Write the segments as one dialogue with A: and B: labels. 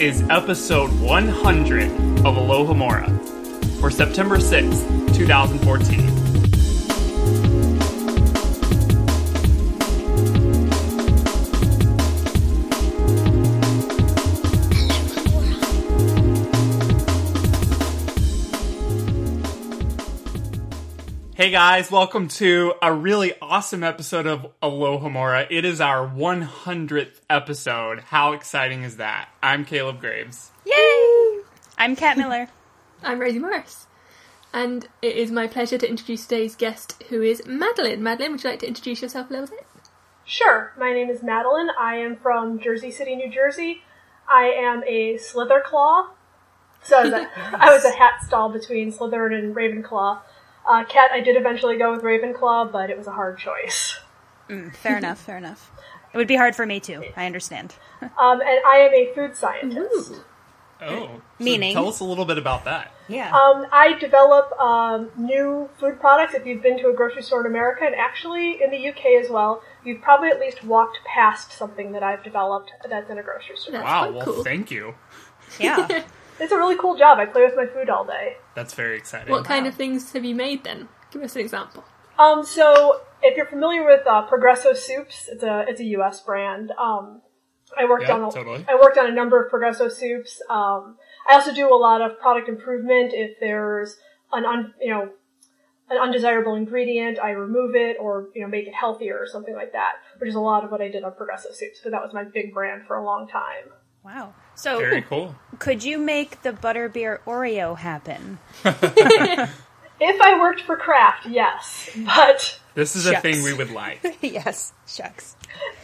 A: Is episode 100 of Alohomora for September 6th, 2014. Hey guys, welcome to a really awesome episode of Alohomora. It is our 100th episode. How exciting is that? I'm Caleb Graves.
B: Yay! I'm Kat Miller.
C: I'm Rosie Morris. And it is my pleasure to introduce today's guest, who is Madeline. Madeline, would you like to introduce yourself a little bit?
D: Sure. My name is Madeline. I am from Jersey City, New Jersey. I am a Slytherclaw. So I was a, I was a hat stall between Slytherin and Ravenclaw. Uh, Kat, I did eventually go with Ravenclaw, but it was a hard choice.
B: Mm, fair enough, fair enough. It would be hard for me too. I understand.
D: Um, and I am a food scientist.
A: Oh, so
B: Meaning?
A: tell us a little bit about that.
B: Yeah.
D: Um, I develop um, new food products. If you've been to a grocery store in America, and actually in the UK as well, you've probably at least walked past something that I've developed that's in a grocery store.
C: That's
A: wow,
C: quite
A: well,
C: cool.
A: thank you.
B: yeah.
D: It's a really cool job. I play with my food all day.
A: That's very exciting.
C: What kind of things have you made then? Give us an example.
D: Um, so if you're familiar with uh, Progresso soups, it's a it's a U.S. brand. Um, I worked
A: Yeah,
D: on a,
A: totally.
D: I worked on a number of Progresso soups. Um, I also do a lot of product improvement. If there's an un, you know an undesirable ingredient, I remove it or you know make it healthier or something like that. Which is a lot of what I did on Progresso soups. But that was my big brand for a long time.
B: Wow. So,
A: Very cool.
B: could you make the butterbeer Oreo happen?
D: If I worked for Kraft, yes, but
A: This is a thing we would like.
B: yes. Shucks.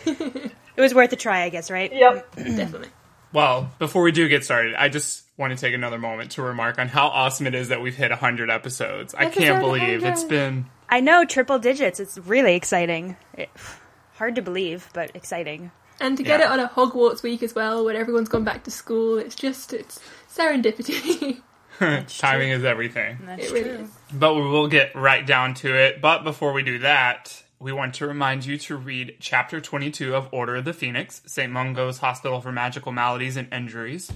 B: it was worth a try, I guess, right?
D: yep.
C: Definitely.
A: Well, before we do get started, I just want to take another moment to remark on how awesome it is that we've hit 100 episodes. I can't believe
C: 100.
A: it's been.
B: I know triple digits. It's really exciting. It, hard to believe, but exciting.
C: And to get
A: Yeah.
C: it on a Hogwarts week as well, when everyone's gone back to school, it's just, it's serendipity.
A: Timing is everything.
B: That's
C: it really is.
A: But we will get right down to it. But before we do that, we want to remind you to read Chapter 22 of Order of the Phoenix, St. Mungo's Hospital for Magical Maladies and Injuries,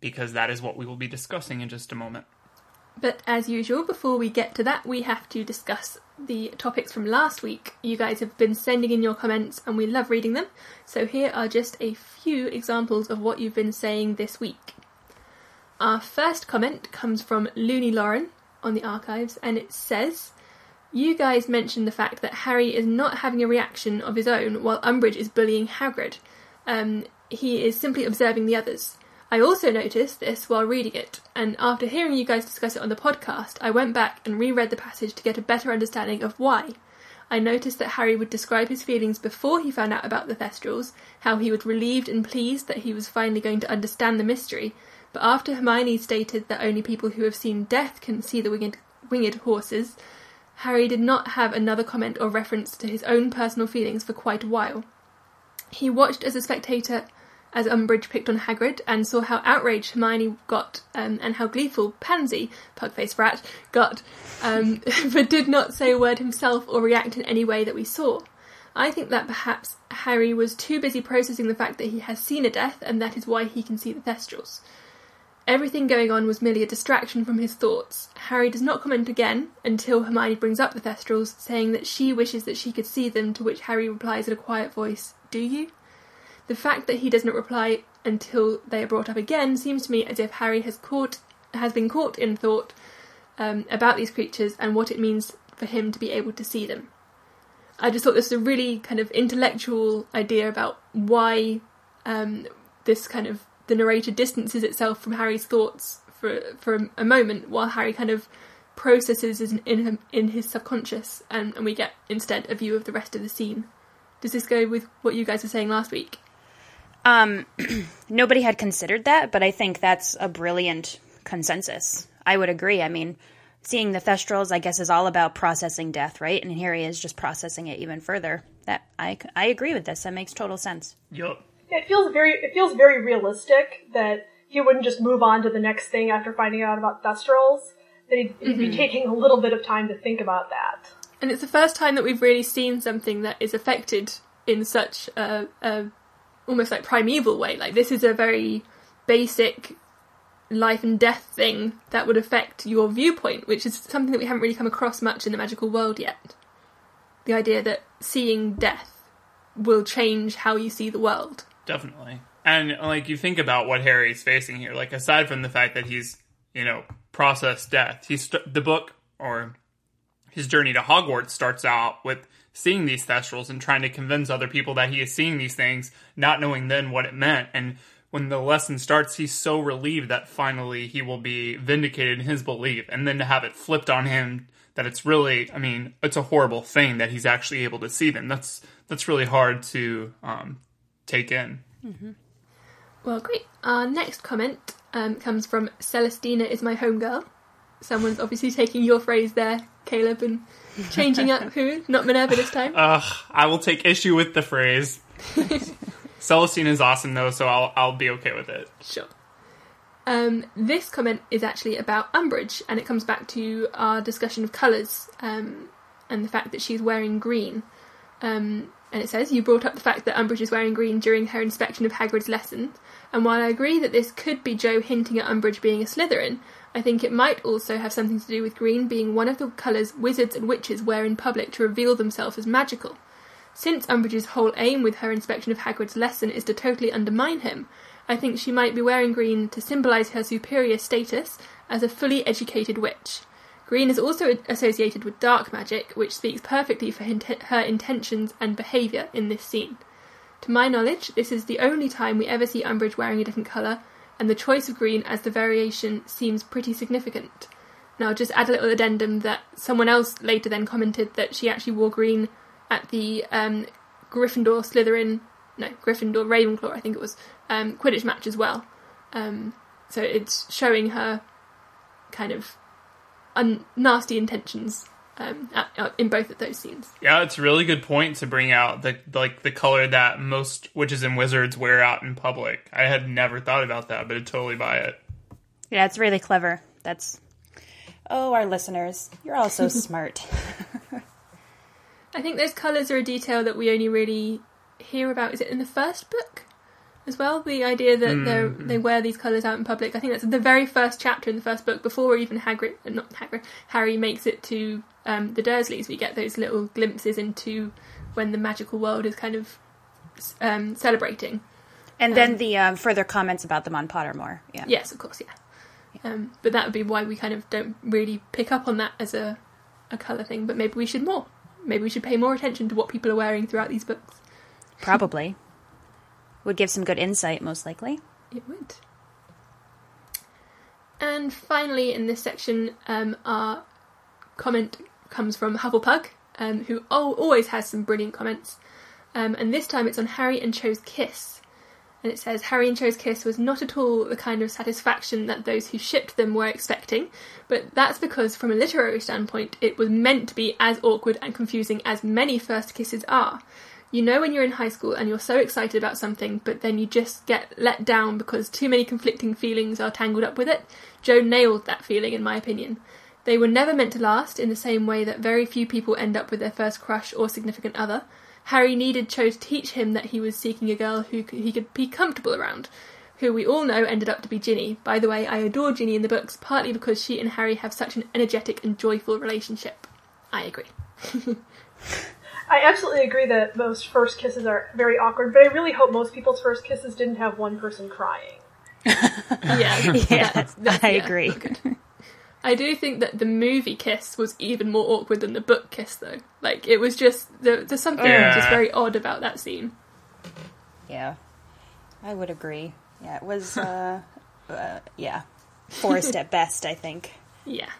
A: because that is what we will be discussing in just a moment.
C: But as usual, before we get to that, we have to discuss the topics from last week. You guys have been sending in your comments and we love reading them. So here are just a few examples of what you've been saying this week. Our first comment comes from Looney Lauren on the archives and it says, You guys mentioned the fact that Harry is not having a reaction of his own while Umbridge is bullying Hagrid. Um, he is simply observing the others. I also noticed this while reading it, and after hearing you guys discuss it on the podcast, I went back and reread the passage to get a better understanding of why. I noticed that Harry would describe his feelings before he found out about the Thestrals, how he was relieved and pleased that he was finally going to understand the mystery, but after Hermione stated that only people who have seen death can see the winged, winged horses, Harry did not have another comment or reference to his own personal feelings for quite a while. He watched as a spectator as Umbridge picked on Hagrid and saw how outraged Hermione got um, and how gleeful Pansy, pug-faced rat, got, um, but did not say a word himself or react in any way that we saw. I think that perhaps Harry was too busy processing the fact that he has seen a death and that is why he can see the Thestrals. Everything going on was merely a distraction from his thoughts. Harry does not comment again until Hermione brings up the Thestrals, saying that she wishes that she could see them, to which Harry replies in a quiet voice, Do you? The fact that he does not reply until they are brought up again seems to me as if Harry has caught has been caught in thought um, about these creatures and what it means for him to be able to see them. I just thought this was a really kind of intellectual idea about why um, this kind of the narrator distances itself from Harry's thoughts for for a moment while Harry kind of processes in in, him, in his subconscious and, and we get instead a view of the rest of the scene. Does this go with what you guys were saying last week?
B: Um, nobody had considered that, but I think that's a brilliant consensus. I would agree. I mean, seeing the Thestrals, I guess, is all about processing death, right? And here he is just processing it even further. That I, I agree with this. That makes total sense.
A: Yup.
D: It feels very it feels very realistic that he wouldn't just move on to the next thing after finding out about Thestrals. That he'd, he'd be taking a little bit of time to think about that.
C: And it's the first time that we've really seen something that is affected in such a, a almost like primeval way. Like this is a very basic life and death thing that would affect your viewpoint, which is something that we haven't really come across much in the magical world yet. The idea that seeing death will change how you see the world.
A: Definitely. And like you think about what Harry's facing here, like aside from the fact that he's, you know, processed death, he's st- the book or his journey to Hogwarts starts out with seeing these thestrals and trying to convince other people that he is seeing these things, not knowing then what it meant. And when the lesson starts, he's so relieved that finally he will be vindicated in his belief, and then to have it flipped on him that it's really, I mean, it's a horrible thing that he's actually able to see them. That's that's really hard to um, take in.
C: Well, great. Our next comment um, comes from Celestina is my homegirl. Someone's obviously taking your phrase there, Caleb, and changing up who? Not Minerva this time.
A: Ugh, I will take issue with the phrase. Celestine is awesome though, so I'll I'll be okay with it.
C: Sure. Um, this comment is actually about Umbridge, and it comes back to our discussion of colours um, and the fact that she's wearing green. Um, and it says, You brought up the fact that Umbridge is wearing green during her inspection of Hagrid's lessons, and while I agree that this could be Joe hinting at Umbridge being a Slytherin, I think it might also have something to do with green being one of the colours wizards and witches wear in public to reveal themselves as magical. Since Umbridge's whole aim with her inspection of Hagrid's lesson is to totally undermine him, I think she might be wearing green to symbolise her superior status as a fully educated witch. Green is also associated with dark magic, which speaks perfectly for her intentions and behaviour in this scene. To my knowledge, this is the only time we ever see Umbridge wearing a different colour, and the choice of green as the variation seems pretty significant. Now, I'll just add a little addendum that someone else later then commented that she actually wore green at the um, Gryffindor Slytherin, no, Gryffindor Ravenclaw, I think it was, um, Quidditch match as well. Um, so it's showing her kind of un- nasty intentions um, at, at- in both of those scenes.
A: Yeah, it's a really good point to bring out the like the color that most witches and wizards wear out in public. I had never thought about that, but I totally buy it.
B: Yeah, it's really clever. That's. Oh, our listeners, you're all so smart.
C: I think those colours are a detail that we only really hear about. Is it in the first book as well? The idea that they're they wear these colours out in public. I think that's the very first chapter in the first book before even Hagrid, uh, not Hagrid, Harry makes it to um, the Dursleys. We get those little glimpses into when the magical world is kind of um, celebrating.
B: And then the um, further comments about them on Pottermore. Yeah.
C: Yes, of course, yeah. Um, but that would be why we kind of don't really pick up on that as a, a colour thing. But maybe we should more. Maybe we should pay more attention to what people are wearing throughout these books.
B: Probably. Would give some good insight, most likely.
C: It would. And finally, in this section, um, our comment comes from Hufflepug, um, who al- always has some brilliant comments. Um, and this time it's on Harry and Cho's kiss. And it says Harry and Cho's kiss was not at all the kind of satisfaction that those who shipped them were expecting, but that's because, from a literary standpoint, it was meant to be as awkward and confusing as many first kisses are. You know when you're in high school and you're so excited about something, but then you just get let down because too many conflicting feelings are tangled up with it? Joe nailed that feeling, in my opinion. They were never meant to last, in the same way that very few people end up with their first crush or significant other. Harry needed Cho to teach him that he was seeking a girl who he could be comfortable around, who we all know ended up to be Ginny. By the way, I adore Ginny in the books, partly because she and Harry have such an energetic and joyful relationship. I agree.
D: I absolutely agree that most first kisses are very awkward, but I really hope most people's first kisses didn't have one person crying.
C: Yeah,
B: Yeah,
C: that's- that's-
B: I
C: yeah,
B: agree.
C: not. I do think that the movie kiss was even more awkward than the book kiss, though. Like it was just there, there's something
A: Yeah.
C: just very odd about that scene.
B: Yeah. I would agree. Yeah, it was, uh, uh, yeah, forced at best, I think.
C: Yeah,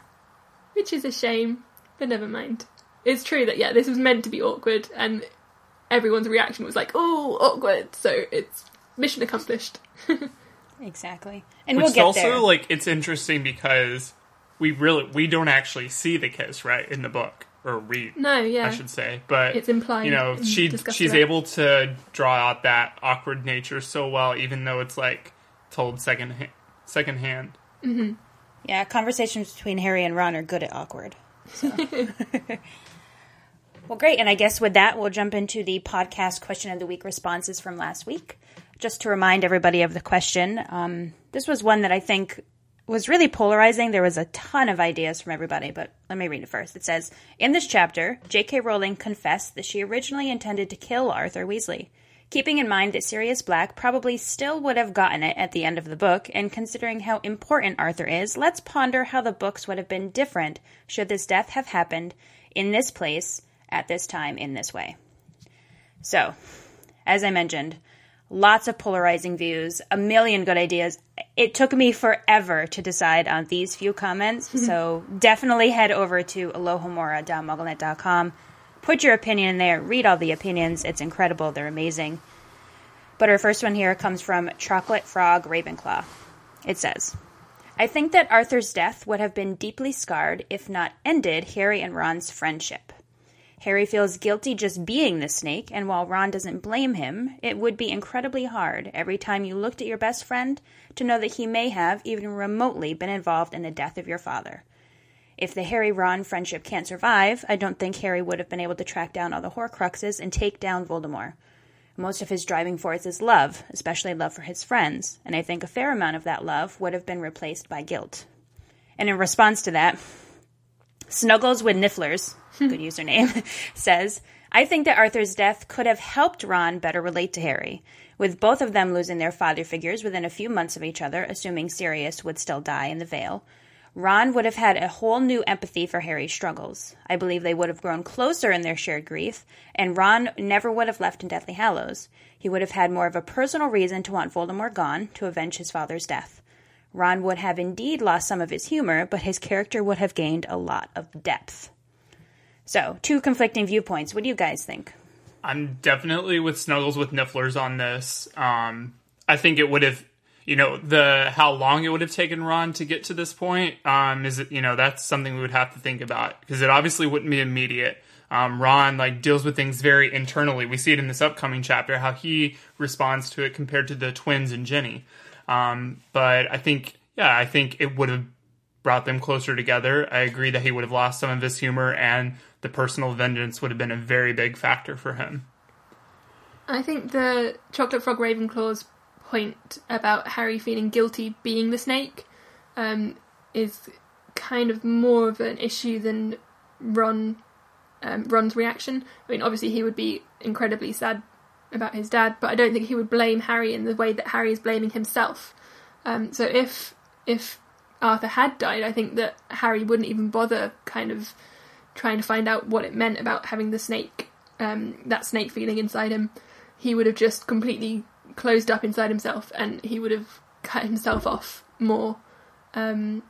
C: which is a shame, but never mind. It's true that yeah, this was meant to be awkward, and everyone's reaction was like, "Oh, awkward." So it's mission accomplished.
B: Exactly. And
A: Which
B: we'll
A: is
B: get
A: also
B: there.
A: like it's interesting because we really we don't actually see the kiss right in the book or read.
C: No, yeah,
A: I should say, but
C: It's implied
A: You know, she she's
C: about.
A: able to draw out that awkward nature so well, even though it's like told second ha- second hand. Mm-hmm.
B: yeah, conversations between Harry and Ron are good at awkward. So. Well, great. And I guess with that, we'll jump into the podcast question of the week responses from last week. Just to remind everybody of the question, um, this was one that I think was really polarizing. There was a ton of ideas from everybody, but let me read it first. It says In this chapter, J.K. Rowling confessed that she originally intended to kill Arthur Weasley. Keeping in mind that Sirius Black probably still would have gotten it at the end of the book, and considering how important Arthur is, let's ponder how the books would have been different should this death have happened in this place, at this time, in this way. So, as I mentioned, lots of polarizing views, a million good ideas. It took me forever to decide on these few comments, so definitely head over to alohomora.mugglenet.com. Put your opinion in there, read all the opinions. It's incredible, they're amazing. But our first one here comes from Chocolate Frog Ravenclaw. It says, I think that Arthur's death would have been deeply scarred, if not ended, Harry and Ron's friendship. Harry feels guilty just being the snake, and while Ron doesn't blame him, it would be incredibly hard every time you looked at your best friend to know that he may have, even remotely, been involved in the death of your father. If the Harry Ron friendship can't survive, I don't think Harry would have been able to track down all the Horcruxes and take down Voldemort. Most of his driving force is love, especially love for his friends, and I think a fair amount of that love would have been replaced by guilt. And in response to that, Snuggles with Nifflers, good username, says, I think that Arthur's death could have helped Ron better relate to Harry. With both of them losing their father figures within a few months of each other, assuming Sirius would still die in the Veil, Ron would have had a whole new empathy for Harry's struggles. I believe they would have grown closer in their shared grief, and Ron never would have left in Deathly Hallows. He would have had more of a personal reason to want Voldemort gone to avenge his father's death. Ron would have indeed lost some of his humor, but his character would have gained a lot of depth. So, two conflicting viewpoints. What do you guys think?
A: I'm definitely with Snuggles with Nifflers on this. Um, I think it would have, you know, the how long it would have taken Ron to get to this point. Um, is it, you know, that's something we would have to think about because it obviously wouldn't be immediate. Um, Ron like deals with things very internally. We see it in this upcoming chapter how he responds to it compared to the twins and Ginny. Um, but I think, yeah, I think it would have brought them closer together. I agree that he would have lost some of his humor and the personal vengeance would have been a very big factor for him.
C: I think the Chocolate Frog Ravenclaw's point about Harry feeling guilty being the snake um, is kind of more of an issue than Ron um, Ron's reaction. I mean, obviously he would be incredibly sad about his dad, but I don't think he would blame Harry in the way that Harry is blaming himself. Um, so if if Arthur had died, I think that Harry wouldn't even bother kind of trying to find out what it meant about having the snake, um, that snake feeling inside him. He would have just completely closed up inside himself, and he would have cut himself off more. Um,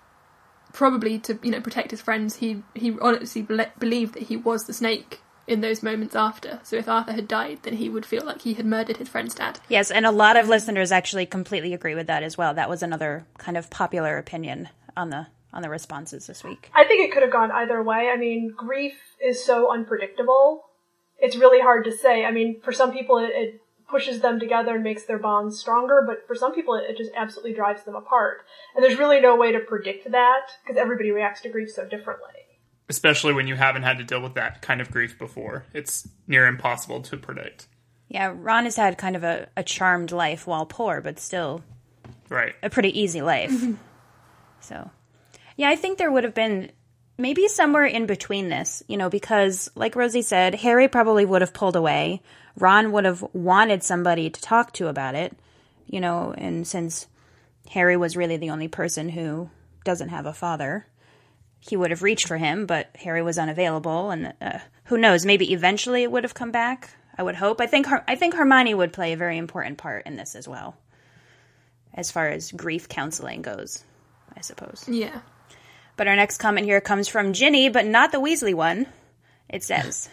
C: probably to you know protect his friends. He he honestly be- believed that he was the snake in those moments after. So if Arthur had died, then he would feel like he had murdered his friend's dad.
B: Yes, and a lot of listeners actually completely agree with that as well. That was another kind of popular opinion on the on the responses this week.
D: I think it could have gone either way. I mean, grief is so unpredictable. It's really hard to say. I mean, for some people, it, it pushes them together and makes their bonds stronger, but for some people, it, it just absolutely drives them apart. And there's really no way to predict that because everybody reacts to grief so differently.
A: Especially when you haven't had to deal with that kind of grief before. It's near impossible to predict.
B: Yeah, Ron has had kind of a, a charmed life while poor, but still
A: Right.
B: a pretty easy life. so, yeah, I think there would have been maybe somewhere in between this, you know, because like Rosie said, Harry probably would have pulled away. Ron would have wanted somebody to talk to about it, you know, and since Harry was really the only person who doesn't have a father, he would have reached for him, but Harry was unavailable, and uh, who knows? Maybe eventually it would have come back. I would hope. I think Her- I think Hermione would play a very important part in this as well, as far as grief counseling goes. I suppose.
C: Yeah.
B: But our next comment here comes from Ginny, but not the Weasley one. It says,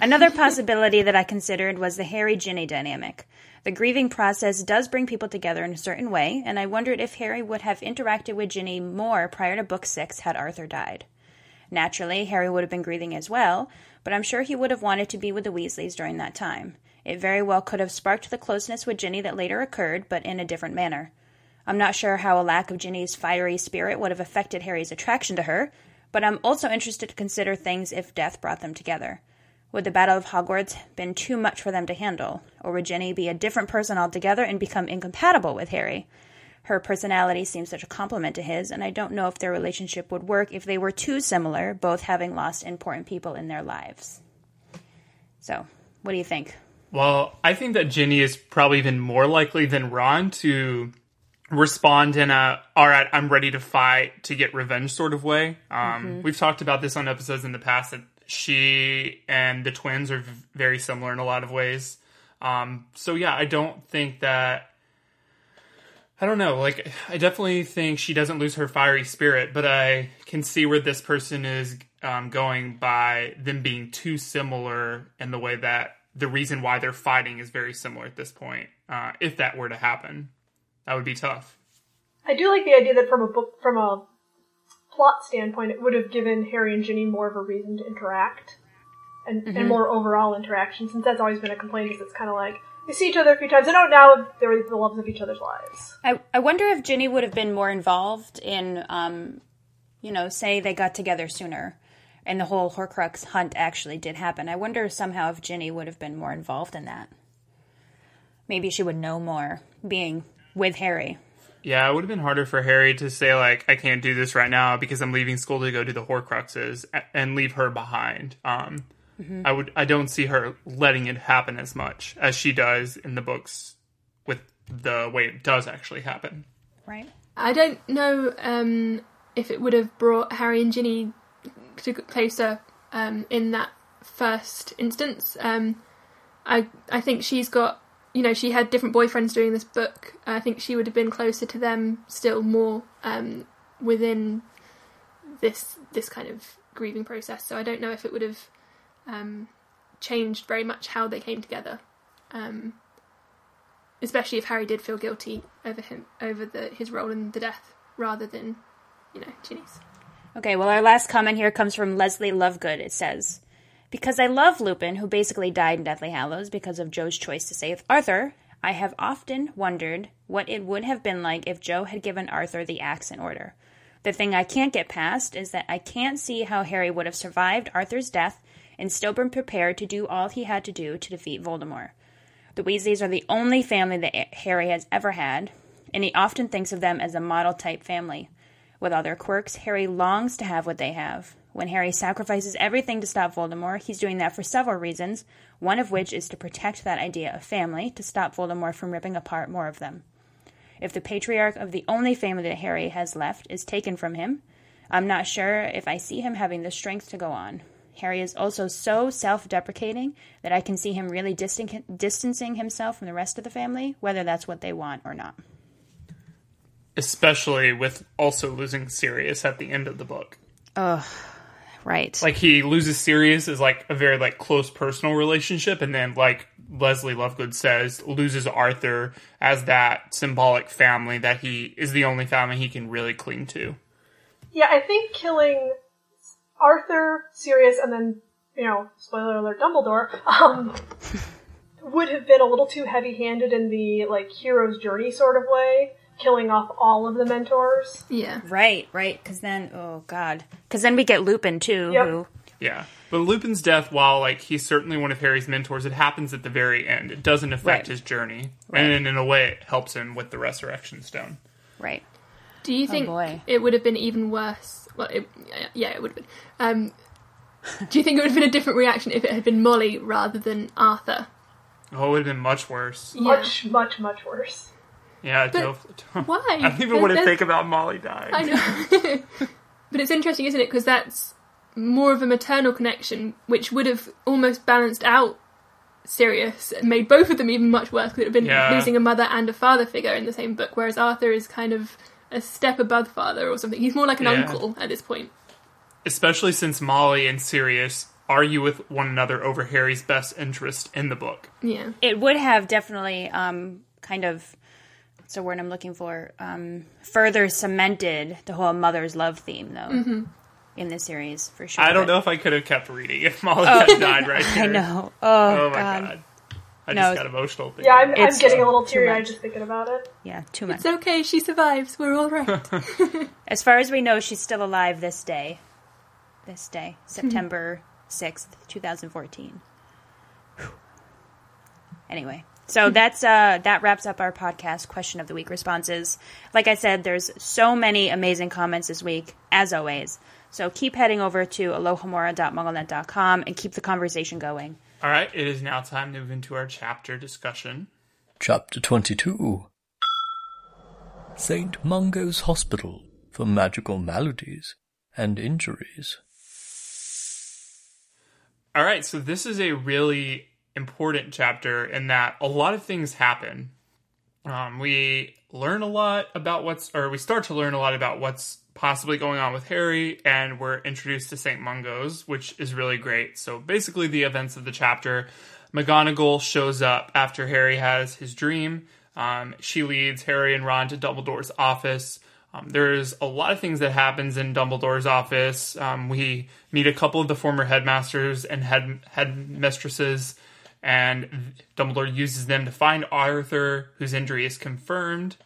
B: Another possibility that I considered was the Harry Ginny dynamic. The grieving process does bring people together in a certain way, and I wondered if Harry would have interacted with Ginny more prior to book six had Arthur died. Naturally, Harry would have been grieving as well, but I'm sure he would have wanted to be with the Weasleys during that time. It very well could have sparked the closeness with Ginny that later occurred, but in a different manner. I'm not sure how a lack of Ginny's fiery spirit would have affected Harry's attraction to her, but I'm also interested to consider things if death brought them together. Would the Battle of Hogwarts been too much for them to handle, or would Ginny be a different person altogether and become incompatible with Harry? Her personality seems such a compliment to his, and I don't know if their relationship would work if they were too similar, both having lost important people in their lives. So, what do you think?
A: Well, I think that Ginny is probably even more likely than Ron to respond in a all right i'm ready to fight to get revenge sort of way um, we've talked about this on episodes in the past that she and the twins are very similar in a lot of ways um, so yeah i don't think that i don't know like i definitely think she doesn't lose her fiery spirit but i can see where this person is um, going by them being too similar in the way that the reason why they're fighting is very similar at this point uh, if that were to happen that would be tough.
D: I do like the idea that from a book, from a plot standpoint, it would have given Harry and Ginny more of a reason to interact, and,
B: Mm-hmm.
D: and more overall interaction. Since that's always been a complaint, is it's kind of like they see each other a few times, and oh, now they're the loves of each other's lives.
B: I, I wonder if Ginny would have been more involved in, um, you know, say they got together sooner and the whole Horcrux hunt actually did happen. I wonder somehow if Ginny would have been more involved in that. Maybe she would know more being with Harry.
A: Yeah, it would have been harder for Harry to say like, "I can't do this right now because I'm leaving school to go do the Horcruxes and leave her behind." Um, I would, I don't see her letting it happen as much as she does in the books with the way it does actually happen.
B: Right?
C: I don't know um, if it would have brought Harry and Ginny to closer um, in that first instance. Um, I I think she's got you know she had different boyfriends during this book. I think she would have been closer to them still more um, within this this kind of grieving process. So I don't know if it would have um, changed very much how they came together. Um, especially if Harry did feel guilty over him over the his role in the death rather than you know Ginny's.
B: Okay, well, our last comment here comes from Leslie Lovegood. It says, Because I love Lupin, who basically died in Deathly Hallows because of Joe's choice to save Arthur, I have often wondered what it would have been like if Joe had given Arthur the axe in order. The thing I can't get past is that I can't see how Harry would have survived Arthur's death and still been prepared to do all he had to do to defeat Voldemort. The Weasleys are the only family that Harry has ever had, and he often thinks of them as a model type family. With all their quirks, Harry longs to have what they have. When Harry sacrifices everything to stop Voldemort, he's doing that for several reasons, one of which is to protect that idea of family, to stop Voldemort from ripping apart more of them. If the patriarch of the only family that Harry has left is taken from him, I'm not sure if I see him having the strength to go on. Harry is also so self deprecating that I can see him really distan- distancing himself from the rest of the family, whether that's what they want or not.
A: Especially with also losing Sirius at the end of the book.
B: Right.
A: Like he loses Sirius is like a very like close personal relationship, and then like Leslie Lovegood says, loses Arthur as that symbolic family that he is the only family he can really cling to.
D: Yeah, I think killing Arthur, Sirius, and then you know, spoiler alert, Dumbledore, um, would have been a little too heavy-handed in the like hero's journey sort of way, killing off all of the mentors.
C: Yeah.
B: Right, right. Because then, oh god, because then we get Lupin too,
D: Yep.
B: who
A: Yeah. But Lupin's death, while like he's certainly one of Harry's mentors, it happens at the very end. It doesn't affect
B: Right.
A: his journey. And in a way it helps him with the resurrection stone.
B: right.
C: Do you think
B: boy.
C: it would have been even worse? Well, it, yeah, it would have been. Um, do you think it would have been a different reaction if it had been Molly rather than Arthur?
A: Oh, it would have been much worse.
C: Yeah.
D: Much, much, much worse.
A: Yeah,
C: But
A: no,
C: why?
A: I don't even want to think about Molly dying.
C: I know. but it's interesting, isn't it? Because that's more of a maternal connection, which would have almost balanced out Sirius and made both of them even much worse because it would have been
A: Yeah.
C: losing a mother and a father figure in the same book, whereas Arthur is kind of a step above father or something. He's more like an
A: Yeah.
C: uncle at this point.
A: Especially since Molly and Sirius argue with one another over Harry's best interest in the book.
C: Yeah.
B: It would have definitely um, kind of what's the word I'm looking for? Um, further cemented the whole mother's love theme, though, in the series for sure.
A: I don't
B: but-
A: know if I could have kept reading if Molly had died right here.
B: I know. Oh,
A: Oh my
B: god.
A: god. I
B: No.
A: just got emotional thinking.
D: Yeah, I'm, I'm getting a little
B: too
D: teary eyed
B: much.
D: just thinking about it.
B: Yeah, too much.
C: It's okay, she survives. We're all right.
B: As far as we know, she's still alive this day. This day, September 6th, 2014. Whew. Anyway, so that's uh that wraps up our podcast question of the week responses. Like I said, there's so many amazing comments this week, as always. So keep heading over to alohomora.mugglenet.com and keep the conversation going.
A: All right, it is now time to move into our chapter discussion.
E: Chapter 22 St. Mungo's Hospital for Magical Maladies and Injuries.
A: All right, so this is a really important chapter in that a lot of things happen. Um, we learn a lot about what's, or we start to learn a lot about what's possibly going on with Harry, and we're introduced to St. Mungo's, which is really great. So basically, the events of the chapter McGonagall shows up after Harry has his dream. Um, she leads Harry and Ron to Dumbledore's office. Um, there's a lot of things that happens in Dumbledore's office. Um, we meet a couple of the former headmasters and head headmistresses, and Dumbledore uses them to find Arthur, whose injury is confirmed.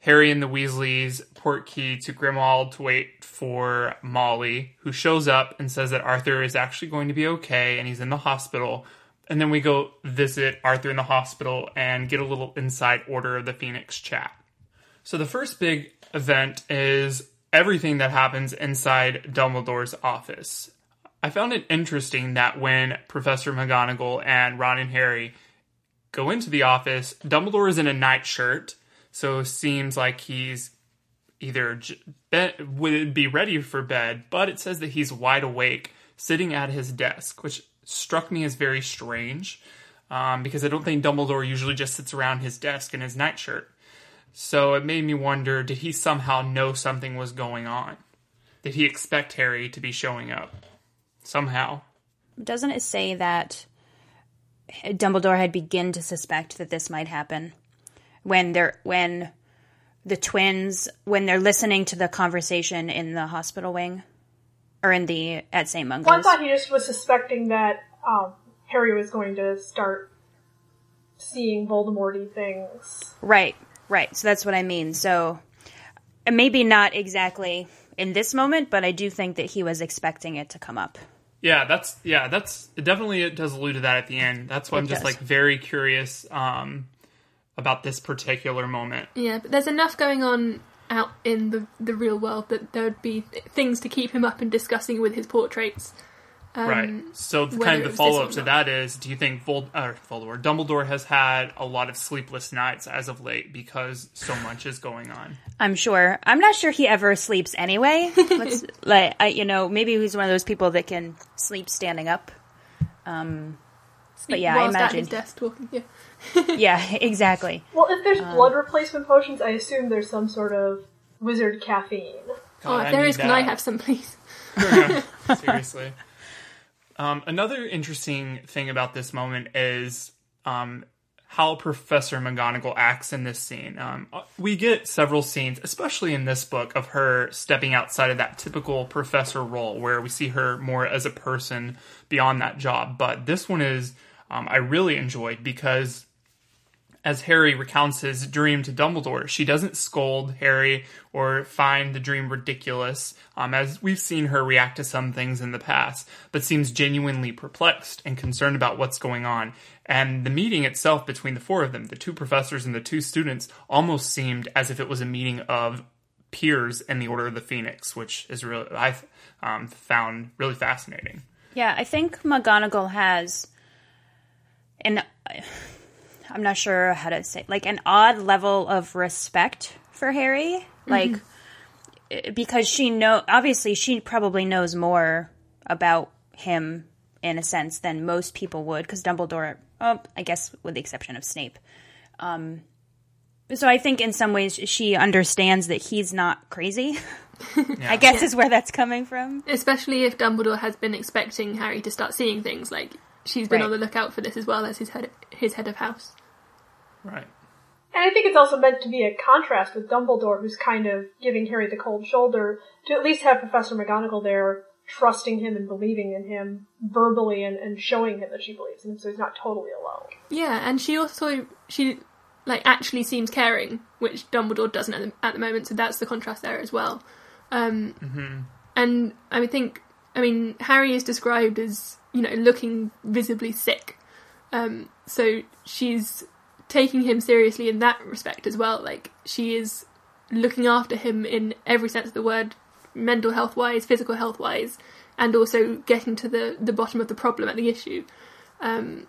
A: Harry and the Weasleys port key to Grimmauld to wait for Molly, who shows up and says that Arthur is actually going to be okay and he's in the hospital. And then we go visit Arthur in the hospital and get a little inside Order of the Phoenix chat. So the first big event is everything that happens inside Dumbledore's office. I found it interesting that when Professor McGonagall and Ron and Harry go into the office, Dumbledore is in a nightshirt, so it seems like he's either be- would be ready for bed, but it says that he's wide awake, sitting at his desk, which struck me as very strange um, because I don't think Dumbledore usually just sits around his desk in his nightshirt. So it made me wonder did he somehow know something was going on? Did he expect Harry to be showing up? Somehow.
B: Doesn't it say that Dumbledore had begun to suspect that this might happen when they're when the twins when they're listening to the conversation in the hospital wing or in the at St. Mungo's?
D: Well, I thought he just was suspecting that um, Harry was going to start seeing Voldemorty things.
B: Right, right. So that's what I mean. So uh, maybe not exactly in this moment, but I do think that he was expecting it to come up.
A: Yeah, that's yeah, that's it definitely it does allude to that at the end. That's why
B: It
A: I'm just
B: does.
A: like very curious um about this particular moment.
C: Yeah, but there's enough going on out in the the real world that there would be th- things to keep him up and discussing with his portraits. Um,
A: right. So the, kind of the follow up to that is do you think Vold or Voldemort Dumbledore has had a lot of sleepless nights as of late because so much is going on?
B: I'm sure. I'm not sure he ever sleeps anyway. Like, I, you know, maybe he's one of those people that can sleep standing up. Um, but yeah, I
C: whilst at
B: imagine.
C: his desk talking. Yeah.
B: Yeah, exactly.
D: Well, if there's blood replacement potions, I assume there's some sort of wizard caffeine.
C: oh,
A: God,
C: if there
A: need
C: is, can I have some, please?
A: Seriously. Um, another interesting thing about this moment is um, how Professor McGonagall acts in this scene. Um, we get several scenes, especially in this book, of her stepping outside of that typical professor role, where we see her more as a person beyond that job. But this one is um, I really enjoyed because as Harry recounts his dream to Dumbledore, she doesn't scold Harry or find the dream ridiculous, um, as we've seen her react to some things in the past, but seems genuinely perplexed and concerned about what's going on. And the meeting itself between the four of them, the two professors and the two students, almost seemed as if it was a meeting of peers in the Order of the Phoenix, which is really I um, found really fascinating.
B: Yeah, I think McGonagall has an I'm not sure how to say like an odd level of respect for Harry, like eh, because she know obviously she probably knows more about him in a sense than most people would because Dumbledore, oh, I guess with the exception of Snape. Um, so I think in some ways she understands that he's not crazy. I guess is where that's coming from.
C: Especially if Dumbledore has been expecting Harry to start seeing things. Like she's been
B: Right.
C: on the lookout for this as well as his head his head of house.
A: Right.
D: And I think it's also meant to be a contrast with Dumbledore, who's kind of giving Harry the cold shoulder, to at least have Professor McGonagall there trusting him and believing in him verbally and, and showing him that she believes in him, so he's not totally alone.
C: Yeah, and she also she like actually seems caring, which Dumbledore doesn't at the, at the moment. So that's the contrast there as well. Um, And I think I mean, Harry is described as you know looking visibly sick, um, so she's taking him seriously in that respect as well. Like she is looking after him in every sense of the word, mental health wise, physical health wise, and also getting to the the bottom of the problem at the issue um,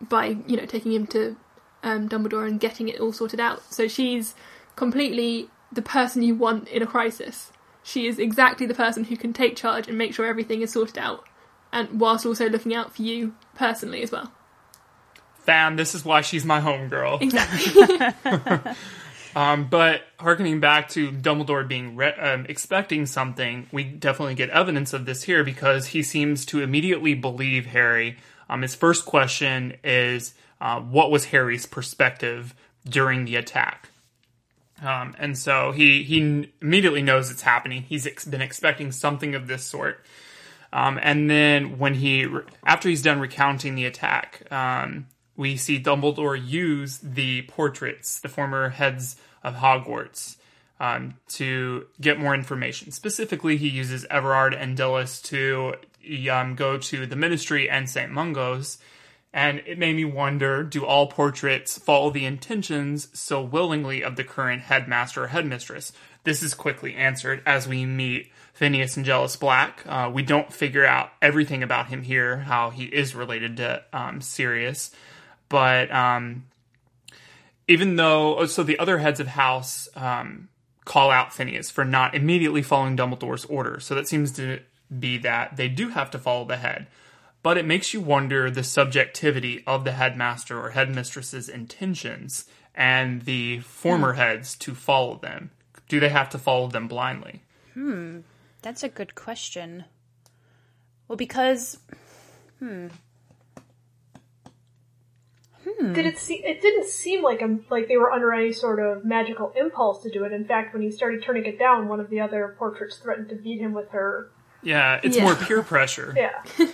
C: by you know taking him to um, Dumbledore and getting it all sorted out. So she's completely the person you want in a crisis. She is exactly the person who can take charge and make sure everything is sorted out, and whilst also looking out for you personally as well.
A: Fam, this is why she's my homegirl.
C: Exactly.
A: Um, but harkening back to Dumbledore being re- um, expecting something, we definitely get evidence of this here because he seems to immediately believe Harry. Um, his first question is, uh, "What was Harry's perspective during the attack?" Um, and so he he n- immediately knows it's happening. He's ex- been expecting something of this sort. Um, and then when he after he's done recounting the attack, um, we see Dumbledore use the portraits, the former heads of Hogwarts, um, to get more information. Specifically, he uses Everard and Dilys to um, go to the Ministry and St. Mungo's. And it made me wonder do all portraits follow the intentions so willingly of the current headmaster or headmistress? This is quickly answered as we meet Phineas Nigellus Black. Uh, we don't figure out everything about him here, how he is related to um, Sirius but um, even though oh, so the other heads of house um, call out Phineas for not immediately following Dumbledore's order, so that seems to be that they do have to follow the head. But it makes you wonder the subjectivity of the headmaster or headmistress's intentions and the former heads to follow them. Do they have to follow them blindly?
B: Hmm, that's a good question. Well, because
D: Did it see? It didn't seem like a, like they were under any sort of magical impulse to do it. In fact, when he started turning it down, one of the other portraits threatened to beat him with her.
A: Yeah, it's
C: Yeah.
A: more peer pressure
D: Yeah,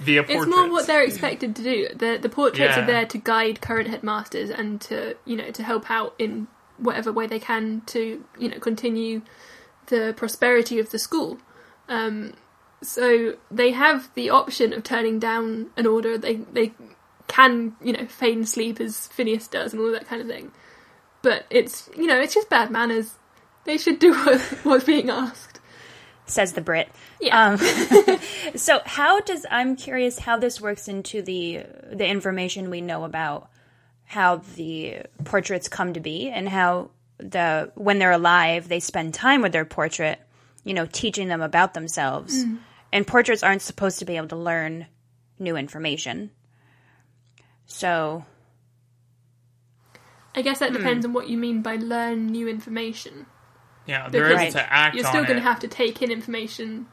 A: via
C: it's more what they're expected to do. The the portraits
A: Yeah.
C: are there to guide current headmasters and to you know to help out in whatever way they can to you know continue the prosperity of the school. Um, so they have the option of turning down an order. They they can you know feign sleep as Phineas does and all that kind of thing. But it's you know it's just bad manners. They should do what, what's being asked.
B: says the Brit.
C: Yeah.
B: Um, so how does I'm curious how this works into the the information we know about how the portraits come to be and how the when they're alive they spend time with their portrait, you know, teaching them about themselves. And portraits aren't supposed to be able to learn new information. So
C: I guess that hmm. depends on what you mean by learn new information.
A: yeah, they're
C: Because
A: able to act
C: You're
A: on
C: still going
A: it.
C: to have to take in information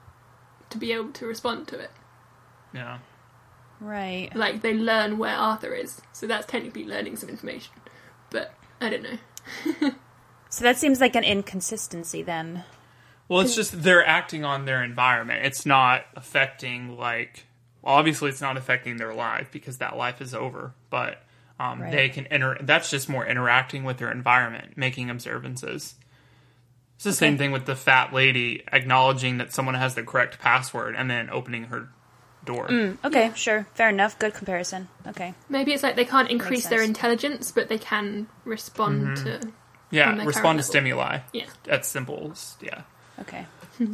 C: to be able to respond to it.
A: yeah.
B: right.
C: Like they learn where Arthur is, so that's technically learning some information. But I don't know.
B: So that seems like an inconsistency then.
A: Well, it's just they're acting on their environment. It's not affecting like well, obviously it's not affecting their life because that life is over. But um,
B: Right.
A: they can enter. That's just more interacting with their environment, making observances. It's the same thing with the fat lady acknowledging that someone has the correct password and then opening her door.
B: Okay, sure. Fair enough. Good comparison. Okay.
C: Maybe it's like they can't increase their intelligence, but they can respond to.
A: Yeah, respond to
C: level.
A: stimuli.
C: Yeah.
A: That's simple. Yeah.
B: Okay.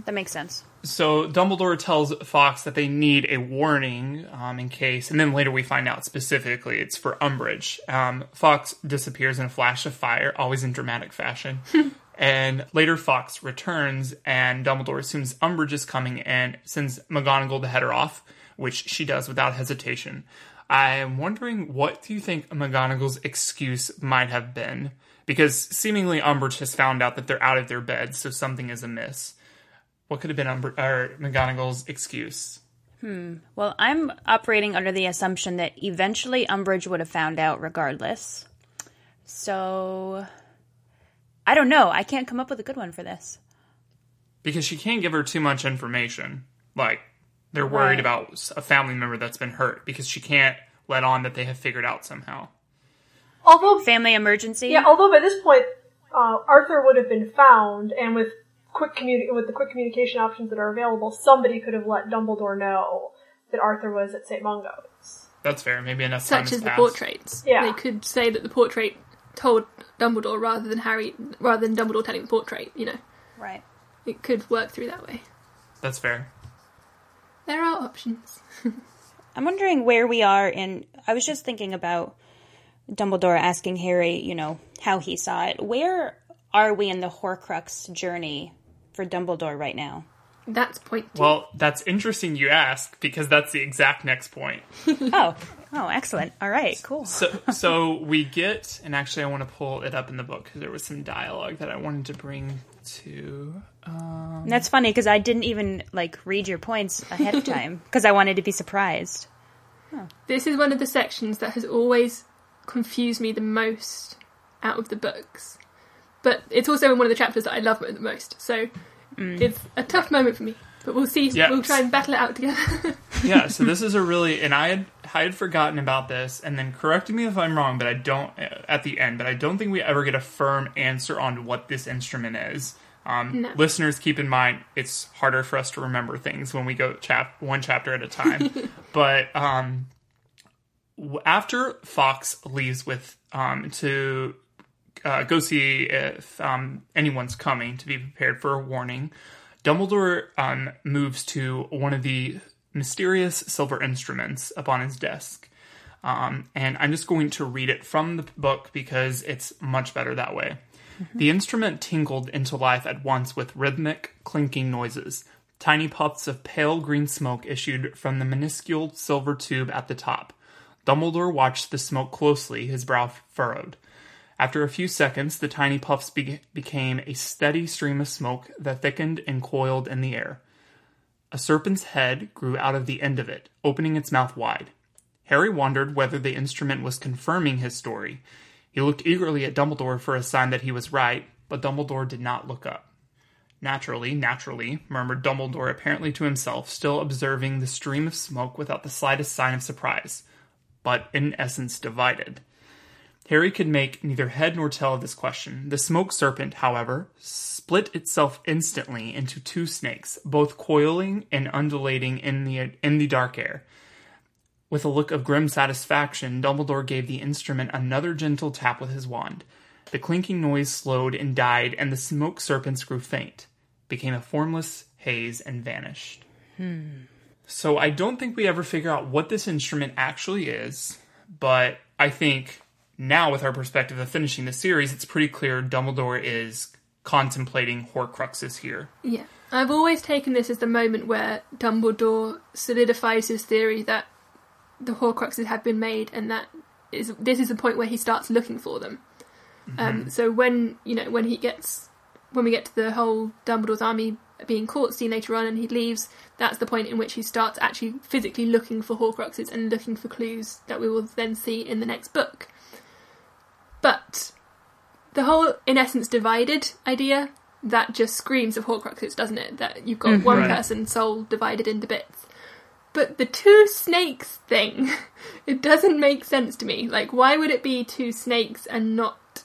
B: that makes sense.
A: So Dumbledore tells Fawkes that they need a warning um, in case, and then later we find out specifically it's for Umbridge. Um, Fawkes disappears in a flash of fire, always in dramatic fashion. and later Fawkes returns, and Dumbledore assumes Umbridge is coming and sends McGonagall to head her off, which she does without hesitation. I am wondering what do you think McGonagall's excuse might have been? Because seemingly Umbridge has found out that they're out of their beds, so something is amiss. What could have been Umber- or McGonagall's excuse? Hmm.
B: Well, I'm operating under the assumption that eventually Umbridge would have found out regardless. So I don't know. I can't come up with a good one for this.
A: Because she can't give her too much information. Like, they're worried
B: Right.
A: about a family member that's been hurt because she can't let on that they have figured out somehow.
D: Although
B: Family emergency.
D: yeah, although by this point uh, Arthur would have been found, and with quick communi- with the quick communication options that are available, somebody could have let Dumbledore know that Arthur was at St. Mungo's.
A: That's fair. Maybe enough time
C: Such
A: has
C: as the
A: passed.
C: portraits.
D: Yeah.
C: They could say that the portrait told Dumbledore rather than Harry, rather than Dumbledore telling the portrait. You know,
B: Right.
C: it could work through that way.
A: That's fair.
C: There are options.
B: I'm wondering where we are in. I was just thinking about Dumbledore asking Harry, you know, how he saw it. Where are we in the Horcrux journey for Dumbledore right now?
C: That's point two.
A: Well, that's interesting you ask because that's the exact next point.
B: oh, oh, excellent. All right, cool.
A: So, so we get, and actually, I want to pull it up in the book because there was some dialogue that I wanted to bring to.
B: Um, and that's funny because I didn't even like read your points ahead of time because I wanted to be surprised.
C: This is one of the sections that has always confused me the most out of the books. But it's also in one of the chapters that I love the most. So it's a tough moment for me. But we'll see.
A: Yeah.
C: We'll try and battle it out together.
A: Yeah, so this is a really, and I had I had forgotten about this, and then correct me if I'm wrong, but I don't at the end, but I don't think we ever get a firm answer on what this instrument is. Um,
C: No.
A: Listeners, keep in mind it's harder for us to remember things when we go chap one chapter at a time. but um, w- after Fawkes leaves with um, to uh, go see if um, anyone's coming to be prepared for a warning. Dumbledore um, moves to one of the mysterious silver instruments upon his desk. Um, and I'm just going to read it from the book because it's much better that way. The instrument tinkled into life at once with rhythmic, clinking noises. Tiny puffs of pale green smoke issued from the minuscule silver tube at the top. Dumbledore watched the smoke closely, his brow furrowed. After a few seconds, the tiny puffs be- became a steady stream of smoke that thickened and coiled in the air. A serpent's head grew out of the end of it, opening its mouth wide. Harry wondered whether the instrument was confirming his story. He looked eagerly at Dumbledore for a sign that he was right, but Dumbledore did not look up. Naturally, naturally, murmured Dumbledore apparently to himself, still observing the stream of smoke without the slightest sign of surprise, but in essence divided. Harry could make neither head nor tail of this question. The smoke serpent, however, split itself instantly into two snakes, both coiling and undulating in the in the dark air. With a look of grim satisfaction, Dumbledore gave the instrument another gentle tap with his wand. The clinking noise slowed and died, and the smoke serpents grew faint, became a formless haze, and vanished. Hmm. So I don't think we ever figure out what this instrument actually is, but I think now with our perspective of finishing the series, it's pretty clear Dumbledore is contemplating Horcruxes here.
C: yeah. I've always taken this as the moment where Dumbledore solidifies his theory that the Horcruxes have been made, and that is this is the point where he starts looking for them. Um, so when you know when he gets when we get to the whole Dumbledore's army being caught seen later on, and he leaves, that's the point in which he starts actually physically looking for Horcruxes and looking for clues that we will then see in the next book. But the whole, in essence, divided idea that just screams of Horcruxes, doesn't it? That you've got mm-hmm. one
A: Right.
C: person's soul divided into bits. But the two snakes thing, it doesn't make sense to me. Like, why would it be two snakes and not,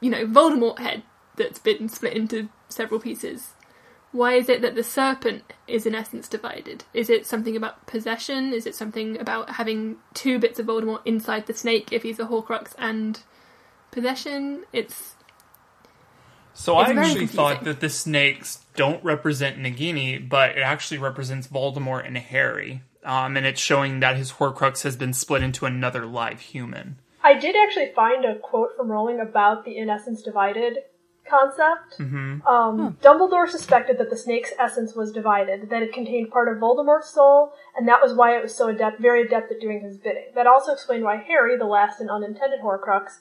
C: you know, Voldemort head that's been split into several pieces? Why is it that the serpent is in essence divided? Is it something about possession? Is it something about having two bits of Voldemort inside the snake if he's a Horcrux and possession? It's
A: So
C: It's
A: I
C: very
A: actually thought that the snakes don't represent Nagini, but it actually represents Voldemort and Harry. Um, and it's showing that his Horcrux has been split into another live human.
D: I did actually find a quote from Rowling about the in essence divided concept. Um, Dumbledore suspected that the snake's essence was divided, that it contained part of Voldemort's soul, and that was why it was so adept, very adept at doing his bidding. That also explained why Harry, the last and unintended Horcrux,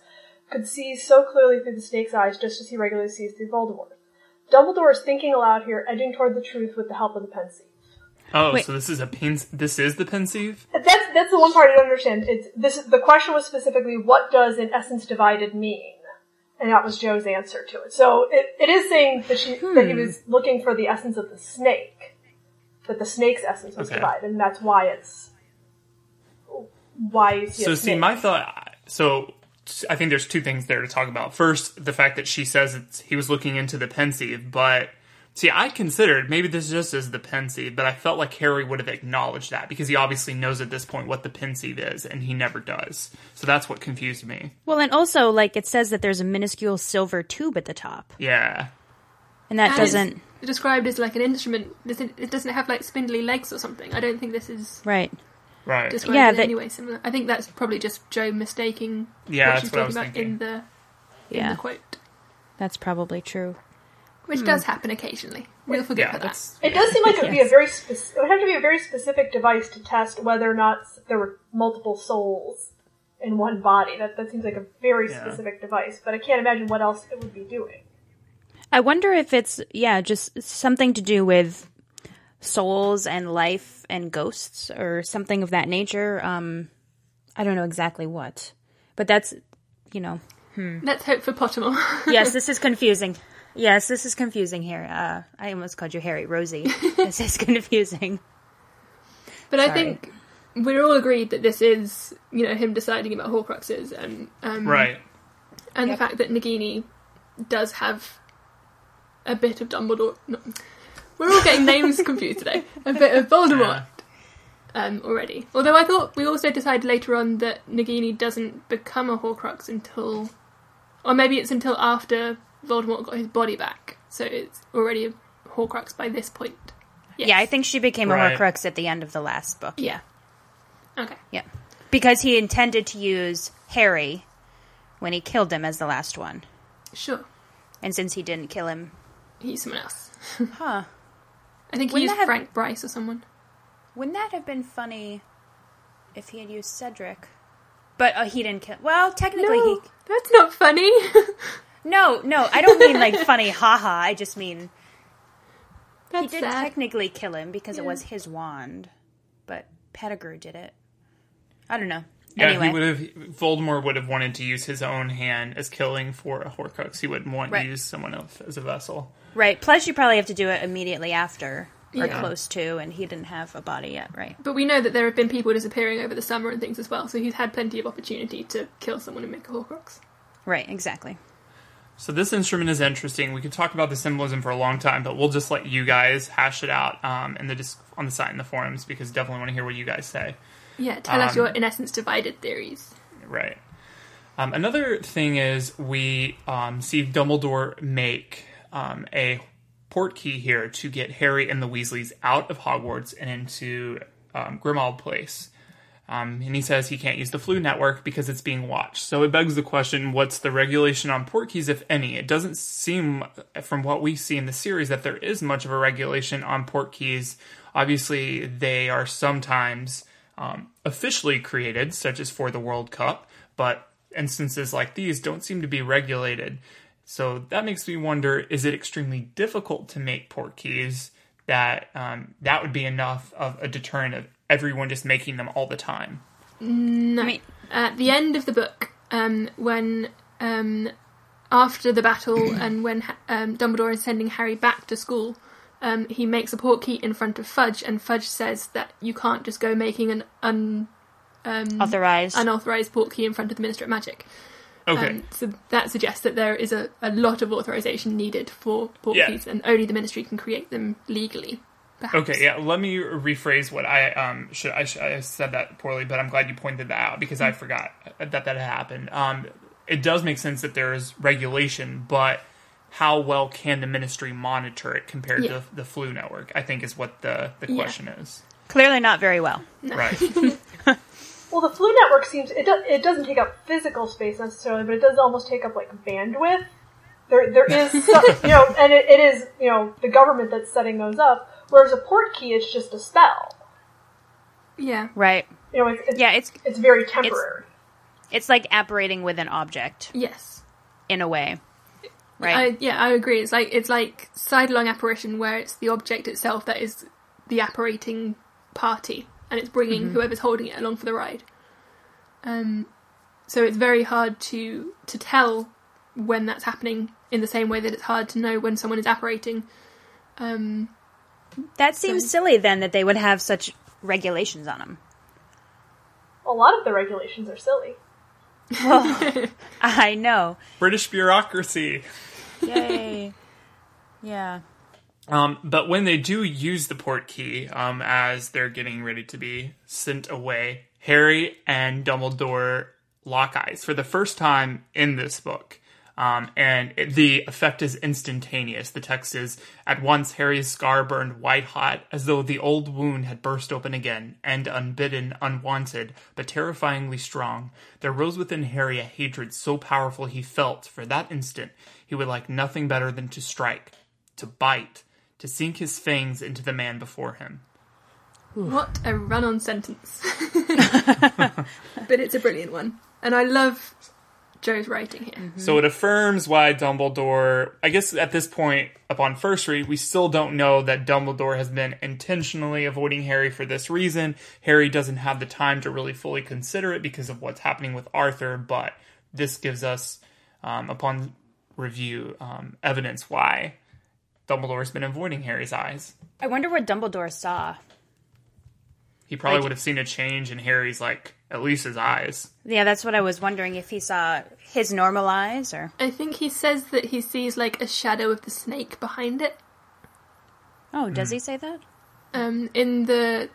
D: could see so clearly through the snake's eyes just as he regularly sees through Voldemort. Dumbledore is thinking aloud here, edging toward the truth with the help of the pensieve.
A: Oh,
B: Wait.
A: so this is a pen- this is the pensieve?
D: That's that's the one part I don't understand. It's this. The question was specifically, what does in essence divided mean? And that was Joe's answer to it. So it, it is saying that she that he hmm. was looking for the essence of the snake, that the snake's essence was
A: Okay.
D: divided, and that's why it's why you see
A: So see, my thought. So I think there's two things there to talk about. First, the fact that she says it's, he was looking into the pensieve, but See, I considered maybe this just is the pensieve, but I felt like Harry would have acknowledged that because he obviously knows at this point what the pensieve is, and he never does. So that's what confused me.
B: Well, and also, like, it says that there's a minuscule silver tube at the top.
A: Yeah.
B: And that
C: And
B: doesn't.
C: It's described as like an instrument. It doesn't have like spindly legs or something. I don't think this is
B: Right.
A: Right.
C: described
B: Yeah,
C: in
B: that-
C: any way similar. I think that's probably just Joe mistaking
A: Yeah,
C: what
A: that's
C: she's
A: what I
C: talking
A: was
C: about
A: thinking.
C: in the in
B: Yeah.
C: the quote,
B: That's probably true.
C: Which does happen occasionally. We'll forget
A: yeah,
C: for that.
A: that's
D: It does seem like it would be a very spec- it would have to be a very specific device to test whether or not s- there were multiple souls in one body. That that seems like a very
A: Yeah.
D: specific device, but I can't imagine what else it would be doing.
B: I wonder if it's, yeah, just something to do with souls and life and ghosts or something of that nature. Um, I don't know exactly what. But that's, you know.
C: Let's hope for Pottermore.
B: Yes, this is confusing. Yes, this is confusing here. Uh, I almost called you Harry Rosie. this is confusing.
C: But I think we're all agreed that this is, you know, him deciding about Horcruxes and um,
A: right.
C: and
B: Yep.
C: the fact that Nagini does have a bit of Dumbledore. No, we're all getting names confused today. A bit of Voldemort um, already. Although I thought we also decided later on that Nagini doesn't become a Horcrux until, or maybe it's until after Voldemort got his body back. So it's already a Horcrux by this point. Yes.
B: Yeah, I think she became
A: Right.
B: a Horcrux at the end of the last book.
C: Yeah. Okay.
B: Yeah. Because he intended to use Harry when he killed him as the last one.
C: Sure.
B: And since he didn't kill him,
C: He's someone else.
B: huh.
C: I think he
B: Wouldn't
C: used
B: have-
C: Frank Bryce or someone.
B: Wouldn't that have been funny if he had used Cedric? But uh, he didn't kill. Well, technically
C: No,
B: he.
C: that's not funny.
B: No, no, I don't mean like funny, haha. I just mean
C: that's
B: he did
C: sad.
B: technically kill him because it was his wand, but Pettigrew did it. I don't know.
A: Yeah,
B: anyway,
A: he would have. Voldemort would have wanted to use his own hand as killing for a Horcrux. He wouldn't want
B: Right.
A: to use someone else as a vessel.
B: right. Plus, you probably have to do it immediately after or
C: Yeah.
B: close to, and he didn't have a body yet, right?
C: But we know that there have been people disappearing over the summer and things as well, so he's had plenty of opportunity to kill someone and make a Horcrux.
B: Right, exactly.
A: So this instrument is interesting. We could talk about the symbolism for a long time, but we'll just let you guys hash it out um, in the dis- on the site in the forums because definitely want to hear what you guys say.
C: Yeah, tell us
A: Um,
C: your, in essence, divided theories.
A: Right. Um, another thing is we um, see Dumbledore make um, a portkey here to get Harry and the Weasleys out of Hogwarts and into um, Grimmauld Place. Um, and he says he can't use the Floo Network because it's being watched. So it begs the question: What's the regulation on port keys, if any? It doesn't seem, from what we see in the series, that there is much of a regulation on port keys. Obviously, they are sometimes um, officially created, such as for the World Cup, but instances like these don't seem to be regulated. So that makes me wonder: Is it extremely difficult to make port keys? That um, that would be enough of a deterrent of everyone just making them all the time.
C: No.
B: I mean-
C: At the end of the book, um, when um, after the battle and when um, Dumbledore is sending Harry back to school, um, he makes a portkey in front of Fudge, and Fudge says that you can't just go making an un, um,
B: Authorized.
C: unauthorized portkey in front of the Minister of Magic.
A: Okay.
C: Um, so that suggests that there is a, a lot of authorization needed for portkeys, and only the Ministry can create them legally. Perhaps.
A: Okay, yeah. Let me rephrase what I um should I, should, I said that poorly, but I'm glad you pointed that out because I forgot that that had happened. Um, it does make sense that there is regulation, but how well can the ministry monitor it compared
C: Yeah.
A: to the Floo network? I think is what the the
C: Yeah.
A: question is.
B: Clearly not very well.
A: Right.
D: Well, the Floo Network seems it do, it doesn't take up physical space necessarily, but it does almost take up like bandwidth. There there is some, you know, and it, it is you know the government that's setting those up. Whereas a port key, it's just a spell.
C: Yeah.
B: Right.
D: You know, it's it's,
B: Yeah, it's
D: it's very temporary.
B: it's like apparating with an object
C: Yes.
B: in a way. Right.
C: I, yeah, I agree. It's like it's like sidelong apparition, where it's the object itself that is the apparating party, and it's bringing whoever's holding it along for the ride. Um, so it's very hard to to tell when that's happening. In the same way that it's hard to know when someone is apparating. Um,
B: that seems silly then that they would have such regulations on them.
D: A lot of the regulations are silly.
B: I know.
A: British bureaucracy.
B: Yay. yeah.
A: Um, but when they do use the port key, um, as they're getting ready to be sent away, Harry and Dumbledore lock eyes for the first time in this book. Um, and it, the effect is instantaneous. The text is At once Harry's scar burned white hot, as though the old wound had burst open again, and unbidden, unwanted, but terrifyingly strong, there rose within Harry a hatred so powerful he felt, for that instant, he would like nothing better than to strike, to bite, to sink his fangs into the man before him.
C: What a run on sentence. but it's a brilliant one. And I love Joe's writing here.
A: So it affirms why Dumbledore, I guess at this point, upon first read, we still don't know that Dumbledore has been intentionally avoiding Harry for this reason. Harry doesn't have the time to really fully consider it because of what's happening with Arthur, but this gives us, um, upon review, um, evidence why Dumbledore's been avoiding Harry's eyes.
B: I wonder what Dumbledore saw.
A: He probably
B: Like-
A: would have seen a change in Harry's, like, at least his eyes.
B: Yeah, that's what I was wondering if he saw his normal eyes or.
C: I think he says that he sees like a shadow of the snake behind it.
B: Oh, does he say that?
C: um, in the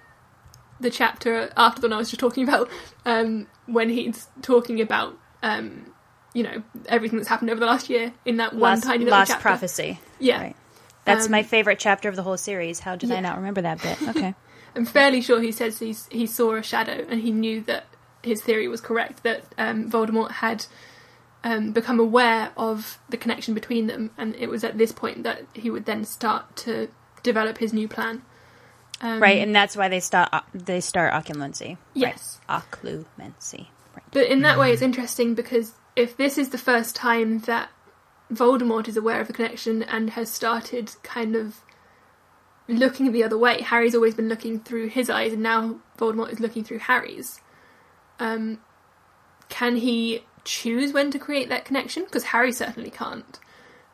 C: the chapter after the one I was just talking about, um, when he's talking about um, you know everything that's happened over the last year in that one
B: Lost,
C: tiny little
B: Lost
C: chapter.
B: Prophecy.
C: Yeah,
B: Right. That's
C: Um,
B: my favorite chapter of the whole series. How did
C: yeah.
B: I not remember that bit? Okay.
C: I'm fairly sure he says he's, he saw a shadow and he knew that his theory was correct that um, Voldemort had um, become aware of the connection between them, and it was at this point that he would then start to develop his new plan. Um,
B: right, and that's why they start they start occlumency.
C: Yes.
B: Right. Occlumency. Right.
C: But in that way, it's interesting because if this is the first time that Voldemort is aware of the connection and has started kind of looking the other way, Harry's always been looking through his eyes, and now Voldemort is looking through Harry's. Um, can he choose when to create that connection? Because Harry certainly can't.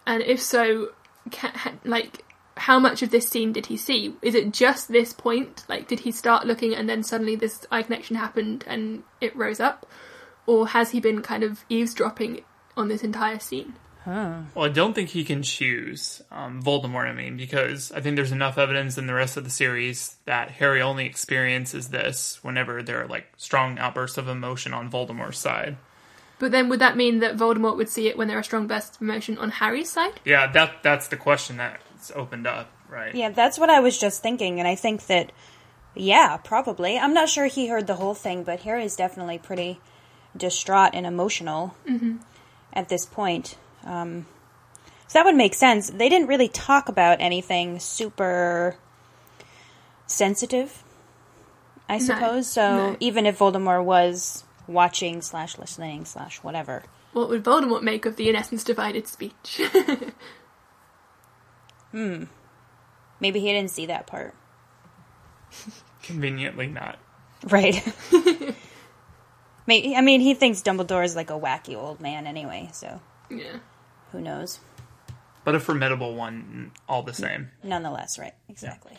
C: And if so, can, like, how much of this scene did he see? Is it just this point? Like, did he start looking and then suddenly this eye connection happened and it rose up? Or has he been kind of eavesdropping on this entire scene?
A: Well, I don't think he can choose um, Voldemort. I mean, because I think there's enough evidence in the rest of the series that Harry only experiences this whenever there are like strong outbursts of emotion on Voldemort's side.
C: But then would that mean that Voldemort would see it when there are strong bursts of emotion on Harry's side?
A: Yeah, that that's the question that's opened up, right?
B: Yeah, that's what I was just thinking, and I think that, yeah, probably. I'm not sure he heard the whole thing, but Harry's definitely pretty distraught and emotional at this point. Um, so that would make sense. They didn't really talk about anything super sensitive, I suppose. So
C: no.
B: even if Voldemort was watching slash listening slash whatever,
C: What would Voldemort make of the in essence divided speech? Hmm.
B: Maybe he didn't see that part.
A: Conveniently not.
B: Right. Maybe, I mean, he thinks Dumbledore is like a wacky old man anyway, so
C: yeah.
B: who knows?
A: But a formidable one all the same.
B: Nonetheless, right? Exactly.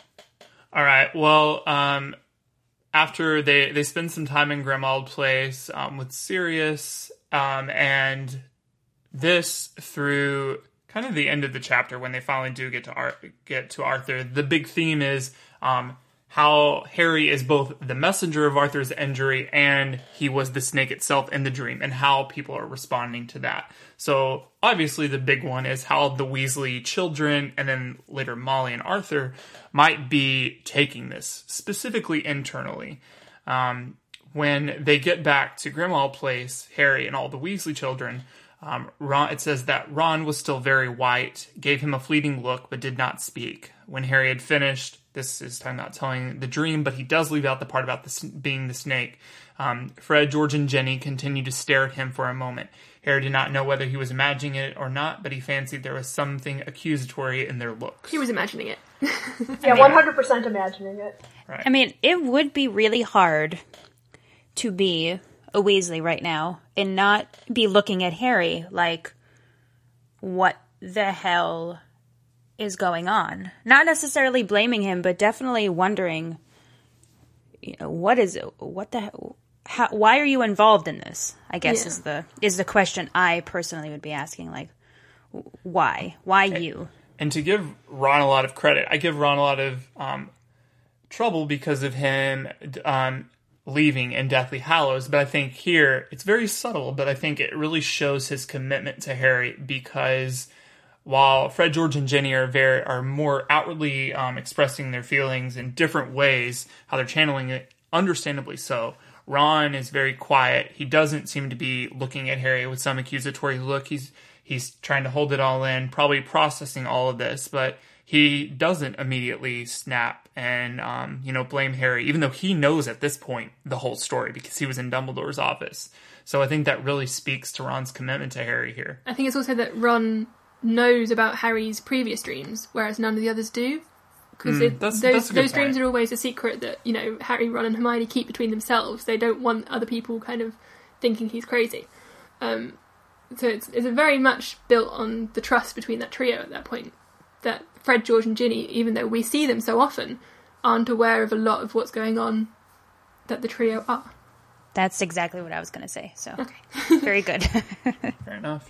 A: All right. Well, um, after they they spend some time in Grimmauld Place um, with Sirius, um, and this through kind of the end of the chapter when they finally do get to Ar- get to Arthur. The big theme is um, how Harry is both the messenger of Arthur's injury and he was the snake itself in the dream, and how people are responding to that. So obviously, the big one is how the Weasley children and then later Molly and Arthur might be taking this specifically internally. Um, when they get back to Grimmauld Place, Harry and all the Weasley children, um, Ron, it says that Ron was still very white, gave him a fleeting look, but did not speak. When Harry had finished, this is time not telling the dream, but he does leave out the part about the, being the snake. Um, Fred, George, and Ginny continued to stare at him for a moment. Harry did not know whether he was imagining it or not, but he fancied there was something accusatory in their looks.
C: He was imagining it.
D: Yeah, one hundred percent imagining it.
B: I mean, it would be really hard to be a Weasley right now and not be looking at Harry like, what the hell is going on? Not necessarily blaming him, but definitely wondering, you know, what is what the hell? How, why are you involved in this? I guess
C: Yeah.
B: is the is the question I personally would be asking. Like, why? Why you?
A: and to give Ron a lot of credit, I give Ron a lot of um, trouble because of him um, leaving in Deathly Hallows. But I think here it's very subtle, but I think it really shows his commitment to Harry because while Fred, George, and Ginny are very are more outwardly um, expressing their feelings in different ways, how they're channeling it, understandably so. Ron is very quiet. He doesn't seem to be looking at Harry with some accusatory look. He's he's trying to hold it all in, probably processing all of this, but he doesn't immediately snap and um, you know blame Harry, even though he knows at this point the whole story because he was in Dumbledore's office. So I think that really speaks to Ron's commitment to Harry here.
C: I think it's also that Ron knows about Harry's previous dreams, whereas none of the others do. Because
A: Mm,
C: those
A: that's a good
C: those dreams are always a secret that you know Harry, Ron, and Hermione keep between themselves. They don't want other people kind of thinking he's crazy. Um, so it's it's very much built on the trust between that trio at that point. That Fred, George, and Ginny, even though we see them so often, aren't aware of a lot of what's going on. That the trio are.
B: That's exactly what I was going to say. So
C: Okay.
B: very good.
A: Fair enough.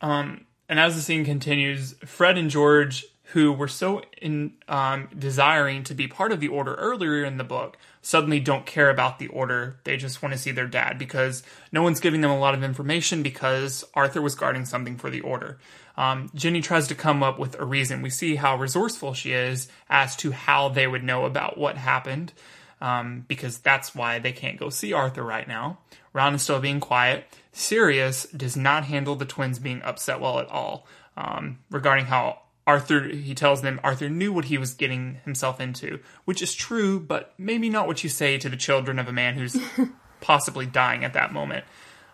A: Um, and as the scene continues, Fred and George, who were so in um, desiring to be part of the Order earlier in the book, suddenly don't care about the Order. They just want to see their dad because no one's giving them a lot of information because Arthur was guarding something for the Order. Um, Ginny tries to come up with a reason. We see how resourceful she is as to how they would know about what happened um, because that's why they can't go see Arthur right now. Ron is still being quiet. Sirius does not handle the twins being upset well at all um, regarding how Arthur, he tells them Arthur knew what he was getting himself into, which is true, but maybe not what you say to the children of a man who's possibly dying at that moment.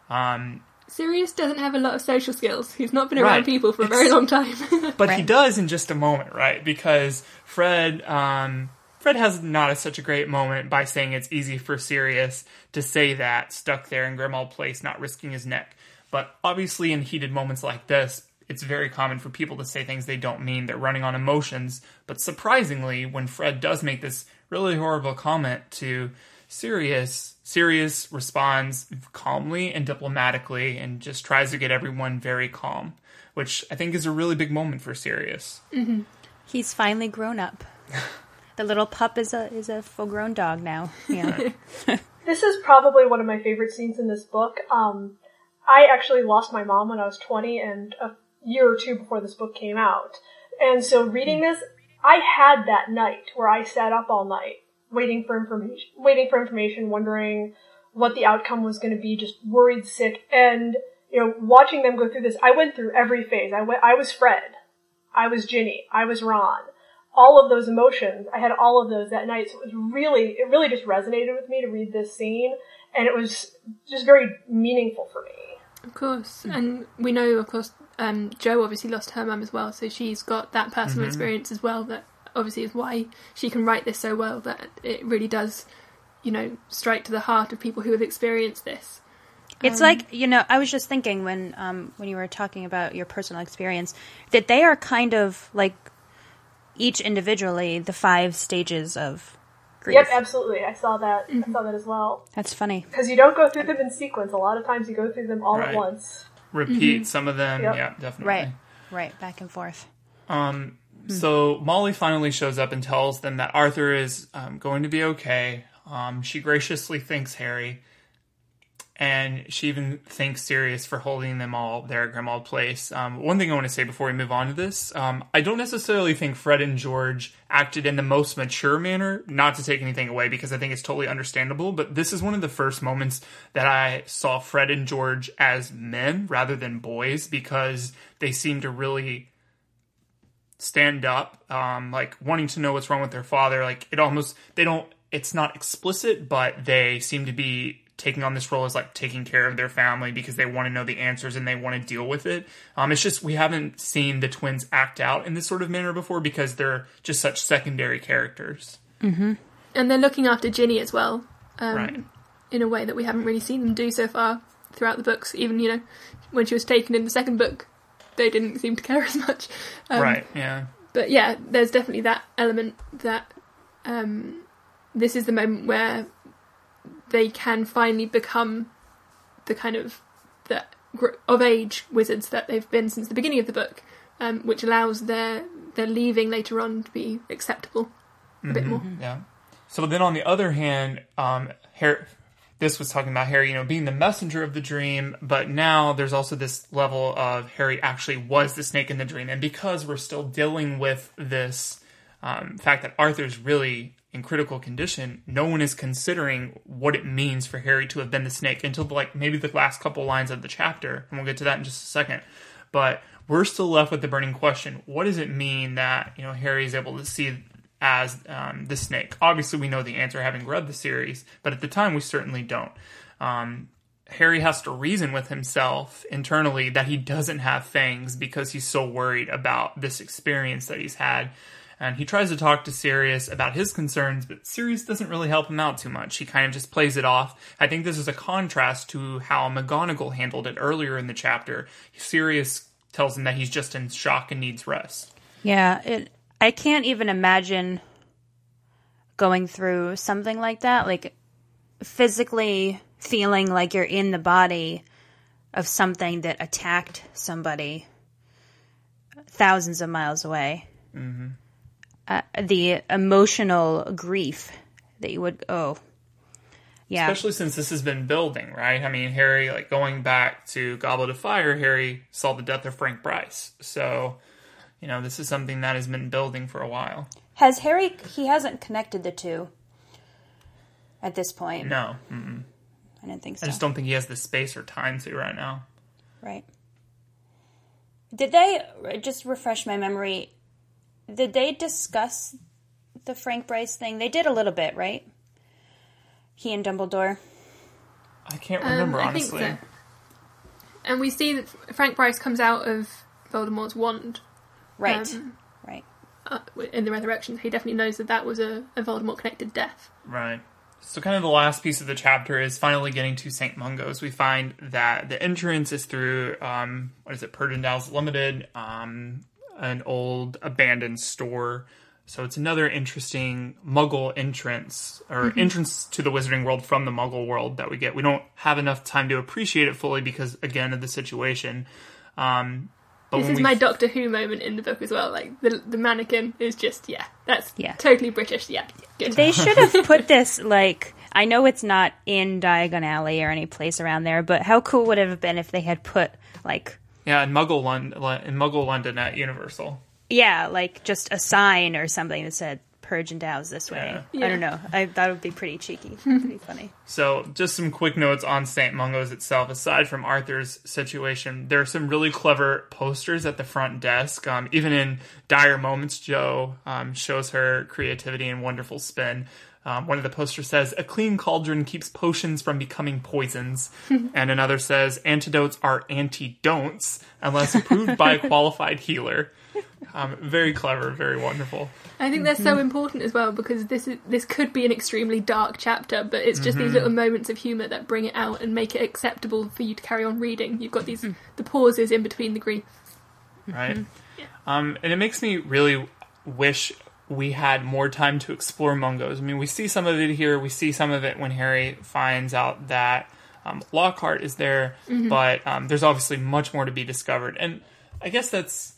A: Um,
C: Sirius doesn't have a lot of social skills. He's not been around
A: Right.
C: people for a very long time.
A: but he does in just a moment, right? Because Fred, um, Fred has not a, such a great moment by saying it's easy for Sirius to say that stuck there in Grimmauld Place, not risking his neck. But obviously, in heated moments like this, it's very common for people to say things they don't mean. They're running on emotions. But surprisingly, when Fred does make this really horrible comment to Sirius, Sirius responds calmly and diplomatically and just tries to get everyone very calm, which I think is a really big moment for Sirius. Mm-hmm.
B: He's finally grown up. The little pup is a is a full grown dog now. Yeah.
D: This is probably one of my favorite scenes in this book. Um, I actually lost my mom when I was 20 and a year or two before this book came out. And so reading this, I had that night where I sat up all night waiting for information, waiting for information, wondering what the outcome was going to be, just worried sick. And, you know, watching them go through this, I went through every phase. I went, I was Fred. I was Ginny. I was Ron. All of those emotions, I had all of those that night. So it was really, it really just resonated with me to read this scene. And it was just very meaningful for me.
C: Of course, and we know, of course, um, Joe obviously lost her mum as well, so she's got that personal experience as well. That obviously is why she can write this so well. That it really does, you know, strike to the heart of people who have experienced this.
B: It's like you know, I was just thinking when um, when you were talking about your personal experience that they are kind of like each individually the five stages of grief.
D: Yep, absolutely. I saw that. I saw that as well.
B: That's funny.
D: Because you don't go through them in sequence. A lot of times you go through them all
A: Right.
D: at once.
A: Repeat some of them.
D: Yep.
A: Yeah, definitely.
B: Right, right, back and forth.
A: Um, so Molly finally shows up and tells them that Arthur is um, going to be okay. Um, she graciously thanks Harry, and she even thanks Sirius for holding them all there at Grimmauld Place. Um, one thing I want to say before we move on to this, um, I don't necessarily think Fred and George acted in the most mature manner. Not to take anything away, because I think it's totally understandable. But this is one of the first moments that I saw Fred and George as men rather than boys, because they seem to really stand up, um, like wanting to know what's wrong with their father. Like it almost they don't. It's not explicit, but they seem to be taking on this role as like taking care of their family because they want to know the answers and they want to deal with it. Um, it's just we haven't seen the twins act out in this sort of manner before because they're just such secondary characters.
C: And they're looking after Ginny as well, um,
A: Right.
C: in a way that we haven't really seen them do so far throughout the books. Even you know, when she was taken in the second book, they didn't seem to care as much. Um,
A: right. Yeah.
C: but yeah, there's definitely that element that um, this is the moment where they can finally become the kind of the of age wizards that they've been since the beginning of the book, um, which allows their their leaving later on to be acceptable a bit more.
A: Yeah. So then on the other hand, um, Harry, this was talking about Harry, you know, being the messenger of the dream, but now there's also this level of Harry actually was the snake in the dream. And because we're still dealing with this um, fact that Arthur's really in critical condition, no one is considering what it means for Harry to have been the snake until like maybe the last couple lines of the chapter, and we'll get to that in just a second. But we're still left with the burning question: What does it mean that you know Harry is able to see as um, the snake? Obviously, we know the answer having read the series, but at the time we certainly don't. Um, Harry has to reason with himself internally that he doesn't have fangs because he's so worried about this experience that he's had. And he tries to talk to Sirius about his concerns, but Sirius doesn't really help him out too much. He kind of just plays it off. I think this is a contrast to how McGonagall handled it earlier in the chapter. Sirius tells him that he's just in shock and needs rest.
B: Yeah, it, I can't even imagine going through something like that, like physically feeling like you're in the body of something that attacked somebody thousands of miles away. Mm-hmm. Uh, the emotional grief that you would, oh, yeah.
A: Especially since this has been building, right? I mean, Harry, like going back to Goblet of Fire, Harry saw the death of Frank Bryce. So, you know, this is something that has been building for a while.
B: Has Harry, he hasn't connected the two at this point.
A: No. Mm-mm.
B: I didn't think so.
A: I just don't think he has the space or time to right now.
B: Right. Did they just refresh my memory? Did they discuss the Frank Bryce thing? They did a little bit, right? He and Dumbledore.
A: I can't remember,
C: Um, I
A: honestly.
C: think so. And we see that Frank Bryce comes out of Voldemort's wand
B: Right.
C: Um,
B: right.
C: uh, in the Resurrection. He definitely knows that that was a, a Voldemort connected death.
A: Right. So, kind of the last piece of the chapter is finally getting to St. Mungo's. We find that the entrance is through, um, what is it, Purge and Dowse Limited, um, an old abandoned store. So, it's another interesting Muggle entrance, or entrance to the Wizarding World from the Muggle world that we get. We don't have enough time to appreciate it fully because, again, of the situation. Um, but
C: This is
A: we
C: my Doctor Who moment in the book as well. Like the the mannequin is just yeah, that's
B: Yeah.
C: totally British. Yeah, good.
B: They should have put this like I know it's not in Diagon Alley or any place around there, but how cool would it have been if they had put like
A: Yeah, in Muggle London, in Muggle London at Universal.
B: yeah, like just a sign or something that said Purge and Dowse this way.
C: Yeah.
B: I don't know. I that would be pretty cheeky, pretty funny.
A: So, just some quick notes on St. Mungo's itself. Aside from Arthur's situation, there are some really clever posters at the front desk. Um, even in dire moments, Joe um, shows her creativity and wonderful spin. Um, one of the posters says, "A clean cauldron keeps potions from becoming poisons," and another says, "Antidotes are anti-don'ts unless approved by a qualified healer." Um, very clever, very wonderful.
C: I think they're so important as well because this is this could be an extremely dark chapter, but it's just these little moments of humour that bring it out and make it acceptable for you to carry on reading. You've got these the pauses in between the grief.
A: right? Um, and it makes me really wish we had more time to explore Mungo's. I mean, we see some of it here. We see some of it when Harry finds out that um, Lockhart is there, but um, there's obviously much more to be discovered. And I guess that's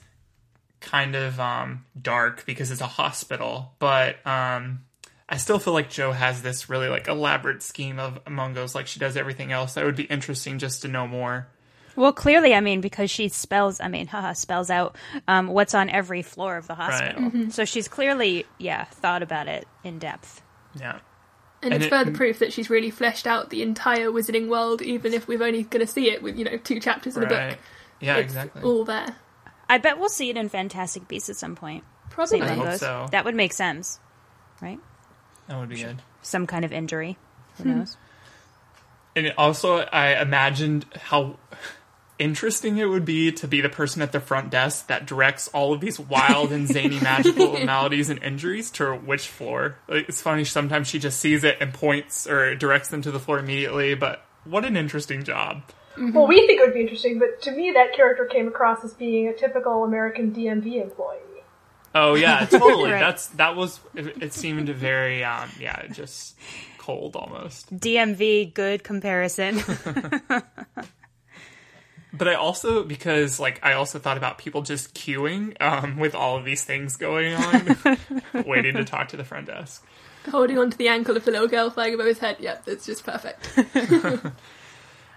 A: kind of um, dark because it's a hospital, but um, I still feel like Joe has this really like elaborate scheme of Mungo's, like she does everything else. That would be interesting just to know more.
B: Well, clearly, I mean, because she spells, I mean, haha, spells out um, what's on every floor of the hospital. So she's clearly, yeah, thought about it in depth.
A: Yeah.
C: And,
A: And
C: it's
A: it-
C: further proof that she's really fleshed out the entire wizarding world, even if we're only going to see it with you know two chapters in a book.
A: Yeah,
C: it's
A: exactly.
C: all there.
B: I bet we'll see it in Fantastic Beasts at some point.
C: Probably.
A: I hope
B: Mungo's.
A: so.
B: That would make sense, right?
A: That would be good.
B: Some kind of injury. Who
C: Hmm.
B: knows?
A: And also, I imagined how interesting it would be to be the person at the front desk that directs all of these wild and zany magical maladies and injuries to which floor. Like, it's funny, sometimes she just sees it and points or directs them to the floor immediately, but what an interesting job.
D: Well, we think it would be interesting, but to me, that character came across as being a typical American DMV employee.
A: Oh yeah, totally.
B: Right.
A: That's that was. It, it seemed very, um, yeah, just cold almost.
B: DMV, good comparison.
A: But I also because like I also thought about people just queuing um, with all of these things going on, waiting to talk to the front desk.
C: Holding onto the ankle of the little girl flying above his head. Yep, it's just perfect.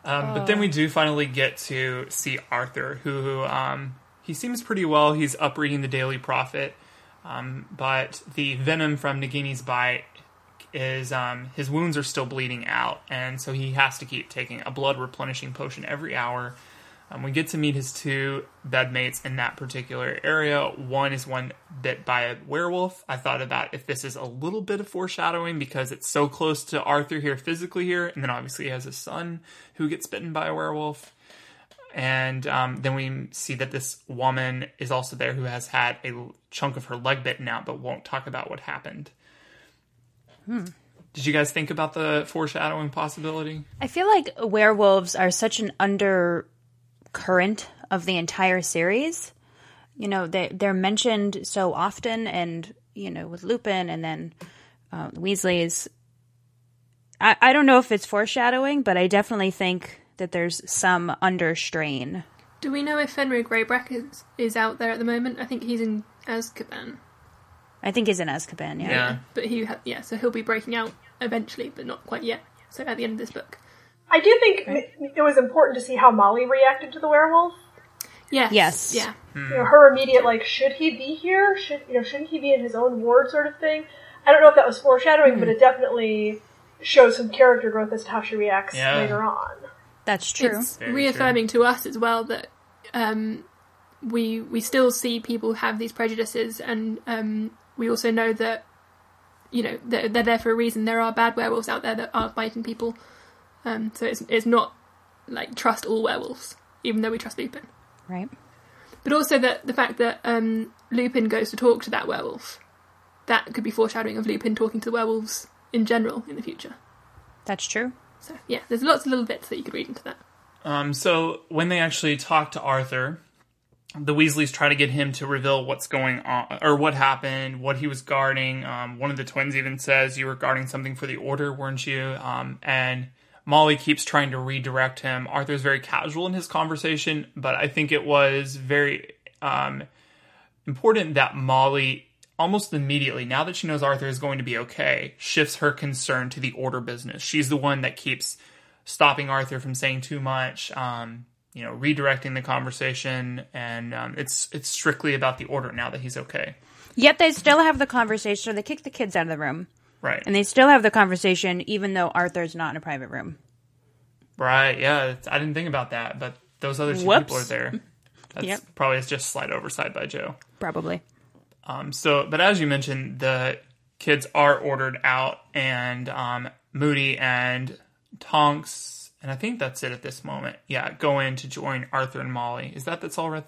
A: Um, But then we do finally get to see Arthur, who um, he seems pretty well. He's up reading the Daily Prophet, um, but the venom from Nagini's bite is um, his wounds are still bleeding out, and so he has to keep taking a blood replenishing potion every hour. Um, we get to meet his two bedmates in that particular area. One is one bit by a werewolf. I thought about if this is a little bit of foreshadowing because it's so close to Arthur here physically here, and then obviously he has a son who gets bitten by a werewolf. And um, then we see that this woman is also there who has had a chunk of her leg bitten out, but won't talk about what happened. Did you guys think about the foreshadowing possibility?
B: I feel like werewolves are such an undercurrent of the entire series. You know, they they're mentioned so often, and you know, with Lupin and then uh, Weasley's. I, I don't know if it's foreshadowing, but I definitely think that there's some under strain.
C: Do we know if Fenrir Greyback is, is out there at the moment? I think he's in Azkaban.
B: I think he's in Azkaban. Yeah.
A: Yeah.
C: But he, ha- yeah, so he'll be breaking out eventually, but not quite yet. So at the end of this book.
D: I do think it- it was important to see how Molly reacted to the werewolf.
C: Yes.
B: Yes.
C: Yeah.
D: You know, her immediate like, should he be here? Should you know, shouldn't he be in his own ward, sort of thing. I don't know if that was foreshadowing, but it definitely shows some character growth as to how she reacts
A: Yeah.
D: later on.
B: That's true.
C: It's
A: Very
C: reaffirming to us as well that um, we we still see people have these prejudices, and um, we also know that you know they're, they're there for a reason. There are bad werewolves out there that are biting people, um, so it's it's not like trust all werewolves, even though we trust Lupin.
B: right.
C: But also that the fact that um, Lupin goes to talk to that werewolf, that could be foreshadowing of Lupin talking to the werewolves in general in the future.
B: That's true.
C: So yeah, there's lots of little bits that you could read into that.
A: Um, so when they actually talk to Arthur, the Weasleys try to get him to reveal what's going on or what happened, what he was guarding. Um, one of the twins even says, "You were guarding something for the Order, weren't you?" Um, and Molly keeps trying to redirect him. Arthur's very casual in his conversation, but I think it was very um, important that Molly almost immediately, now that she knows Arthur is going to be okay, shifts her concern to the Order business. She's the one that keeps stopping Arthur from saying too much, um, you know, redirecting the conversation, and um, it's it's strictly about the order now that he's okay,
B: Yet they still have the conversation. They kick the kids out of the room,
A: right?
B: and they still have the conversation, even though Arthur's not in a private room.
A: right? Yeah, I didn't think about that, but those other two
B: Whoops.
A: people are there. That's
B: Yep.
A: probably just slight oversight by Joe.
B: Probably.
A: Um, so, but as you mentioned, the kids are ordered out, and um, Moody and Tonks, and I think that's it at this moment. Yeah, go in to join Arthur and Molly. Is that that's all? Right,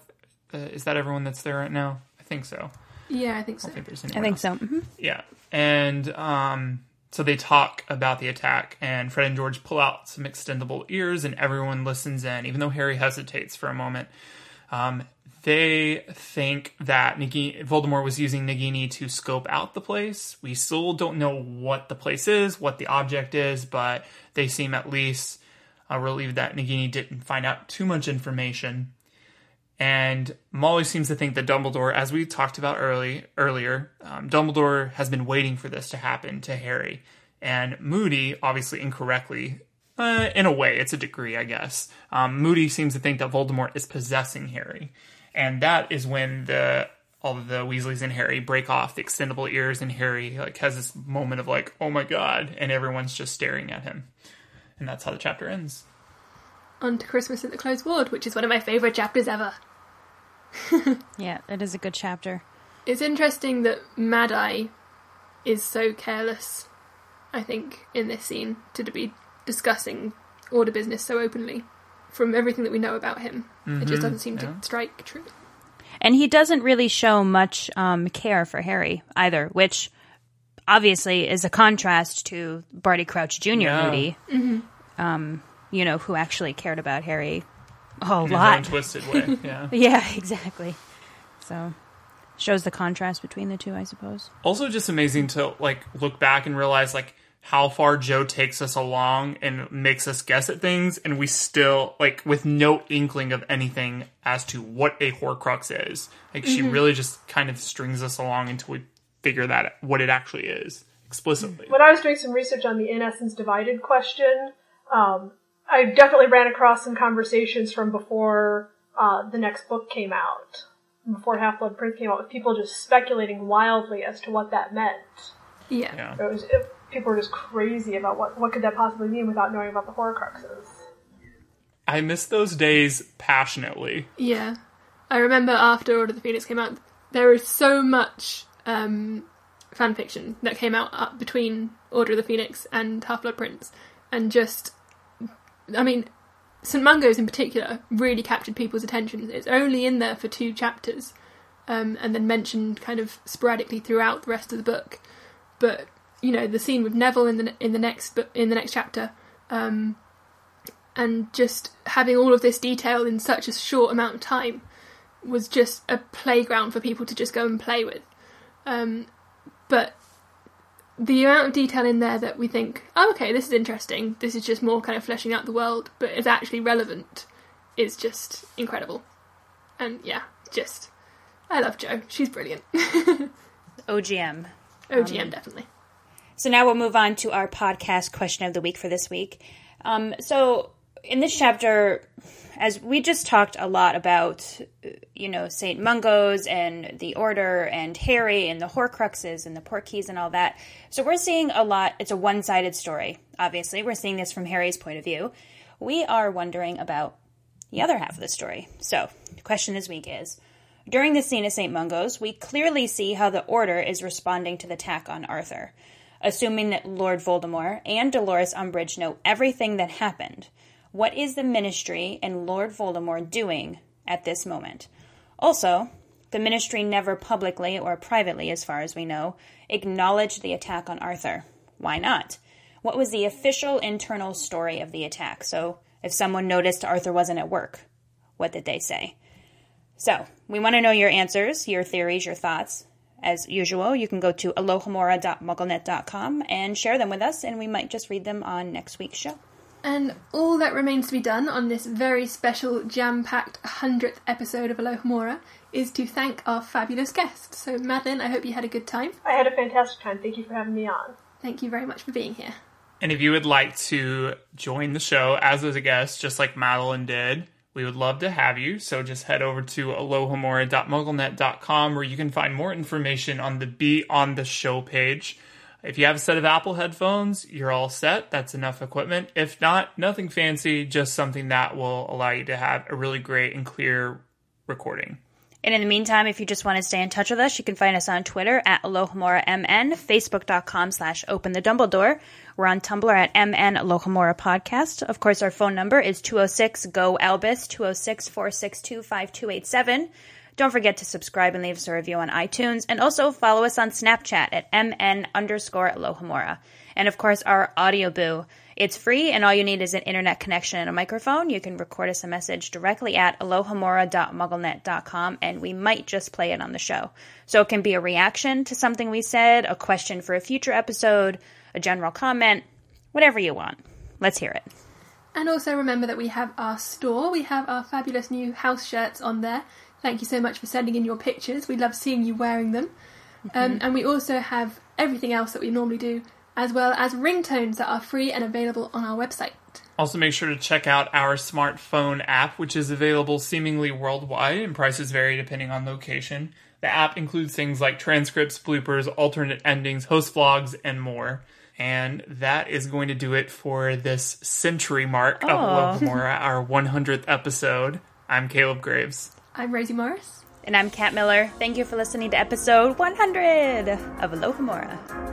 A: uh, is that everyone that's there right now? I think so.
C: Yeah, I think so.
A: I think there's
B: I think
A: else.
B: so. hmm
A: Yeah, and um, so they talk about the attack, and Fred and George pull out some extendable ears, and everyone listens in, even though Harry hesitates for a moment. Um, they think that Nagini, Voldemort was using Nagini to scope out the place. We still don't know what the place is, what the object is, but they seem at least uh, relieved that Nagini didn't find out too much information. And Molly seems to think that Dumbledore, as we talked about early earlier, um, Dumbledore has been waiting for this to happen to Harry. And Moody, obviously incorrectly, uh, in a way, it's a degree, I guess. Um, Moody seems to think that Voldemort is possessing Harry, and that is when the all of the Weasleys and Harry break off the extendable ears, and Harry like has this moment of like, "Oh my god!" and everyone's just staring at him, and that's how the chapter ends.
C: On to Christmas at the Closed Ward, which is one of my favourite chapters ever.
B: Yeah, it is a good chapter.
C: It's interesting that Mad Eye is so careless, I think, in this scene, to be discussing order business so openly. From everything that we know about him, it just doesn't seem
A: yeah.
C: to strike true.
B: And he doesn't really show much um, care for Harry either, which obviously is a contrast to Barty Crouch Jr.
A: Yeah.
B: Moody, um, you know, who actually cared about Harry a whole
A: In his own
B: lot.
A: twisted way, yeah.
B: Yeah, exactly. So shows the contrast between the two, I suppose.
A: also just amazing to like look back and realize like how far Joe takes us along and makes us guess at things, and we still like with no inkling of anything as to what a Horcrux is. Like she really just kind of strings us along until we figure that out, what it actually is explicitly.
D: When I was doing some research on the in essence divided question, um, I definitely ran across some conversations from before uh, the next book came out, before Half Blood Prince came out, with people just speculating wildly as to what that meant.
C: Yeah.
A: Yeah.
D: It was it, people were just crazy about what what could that possibly mean without knowing about the Horcruxes.
A: I miss those days passionately.
C: Yeah. I remember after Order of the Phoenix came out, there was so much um, fan fiction that came out between Order of the Phoenix and Half Blood Prince, and just, I mean, St. Mungo's in particular really captured people's attention. It's only in there for two chapters, um, and then mentioned kind of sporadically throughout the rest of the book. But you know, the scene with Neville in the in the next in the next chapter, um, and just having all of this detail in such a short amount of time was just a playground for people to just go and play with. Um, but the amount of detail in there that we think, oh, okay, this is interesting, this is just more kind of fleshing out the world, but is actually relevant, is just incredible. And yeah, just, I love Jo. She's brilliant.
B: OGM.
C: OGM, definitely.
B: So now we'll move on to our podcast question of the week for this week. Um, so in this chapter, as we just talked a lot about, you know, Saint Mungo's and the Order and Harry and the Horcruxes and the Portkeys and all that. So we're seeing a lot. It's a one-sided story. Obviously, we're seeing this from Harry's point of view. We are wondering about the other half of the story. So the question this week is. During the scene of St. Mungo's, we clearly see how the Order is responding to the attack on Arthur. Assuming that Lord Voldemort and Dolores Umbridge know everything that happened, what is the Ministry and Lord Voldemort doing at this moment? Also, the Ministry never publicly or privately, as far as we know, acknowledged the attack on Arthur. Why not? What was the official internal story of the attack? So, if someone noticed Arthur wasn't at work, what did they say? So, we want to know your answers, your theories, your thoughts. As usual, you can go to alohomora.mugglenet.com and share them with us, and we might just read them on next week's show.
C: And all that remains to be done on this very special, jam packed 100th episode of Alohomora is to thank our fabulous guests. So, Madeline, I hope you had a good time.
D: I had a fantastic time. Thank you for having me on.
C: Thank you very much for being here.
A: And if you would like to join the show as a guest, just like Madeline did, we would love to have you. So just head over to alohomora.mugglenet.com where you can find more information on the Be on the Show page. If you have a set of Apple headphones, you're all set. That's enough equipment. If not, nothing fancy, just something that will allow you to have a really great and clear recording.
B: And in the meantime, if you just want to stay in touch with us, you can find us on Twitter at AlohomoraMN, Facebook.com slash Open the Dumbledore. We're on Tumblr at MN Alohomora Podcast. Of course, our phone number is 206 GO ALBUS, 206 462 5287. Don't forget to subscribe and leave us a review on iTunes. And also follow us on Snapchat at MN underscore Alohomora. And of course, our Audioboo. It's free, and all you need is an internet connection and a microphone. You can record us a message directly at alohomora.mugglenet.com, and we might just play it on the show. So it can be a reaction to something we said, a question for a future episode, a general comment, whatever you want. Let's hear it.
C: And also remember that we have our store. We have our fabulous new house shirts on there. Thank you so much for sending in your pictures. We love seeing you wearing them. Um, and we also have everything else that we normally do, as well as ringtones that are free and available on our website.
A: Also, make sure to check out our smartphone app, which is available seemingly worldwide, and prices vary depending on location. The app includes things like transcripts, bloopers, alternate endings, host vlogs, and more. And that is going to do it for this century mark of
B: Aw.
A: Alohomora, our 100th episode. I'm Caleb Graves.
C: I'm Rosie Morris.
B: And I'm Kat Miller. Thank you for listening to episode 100 of Alohomora.
E: Open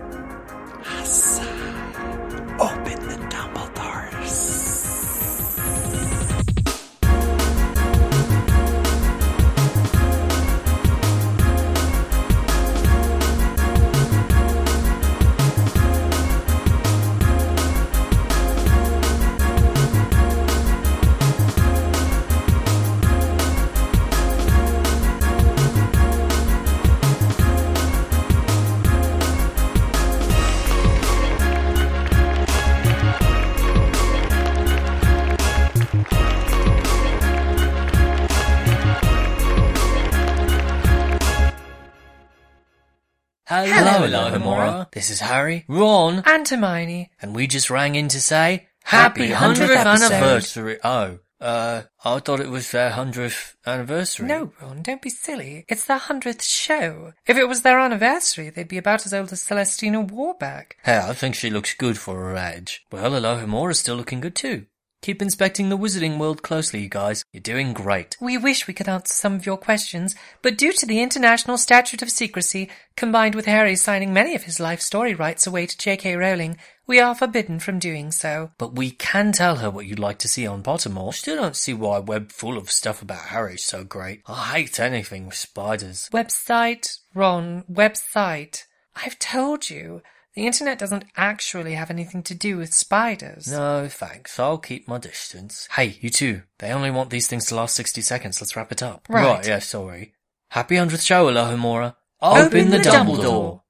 E: Hello, Alohomora. This is Harry, Ron,
F: And Hermione.
E: and we just rang in to say Happy 100th anniversary. Oh, uh, I thought it was their 100th anniversary.
F: No, Ron, don't be silly. It's their hundredth show. If it was their anniversary, they'd be about as old as Celestina Warbeck.
E: Hey, I think she looks good for her age. Well, Alohomora's still looking good too. Keep inspecting the wizarding world closely, you guys. You're doing great.
F: We wish we could answer some of your questions, but due to the International Statute of Secrecy, combined with Harry signing many of his life story rights away to J.K. Rowling, we are forbidden from doing so.
E: But we can tell her what you'd like to see on Pottermore. Still don't see why a web full of stuff about Harry's so great. I hate anything with spiders.
F: Website, Ron, website. I've told you, the internet doesn't actually have anything to do with spiders.
E: No, thanks. I'll keep my distance. Hey, you two. They only want these things to last 60 seconds. Let's wrap it up.
F: Right.
E: yeah, sorry. Happy 100th show, Alohomora.
F: Open
E: Open,
F: the
E: the
F: Dumbledore.
E: Dumbledore.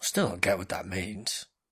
E: Still don't get what that means.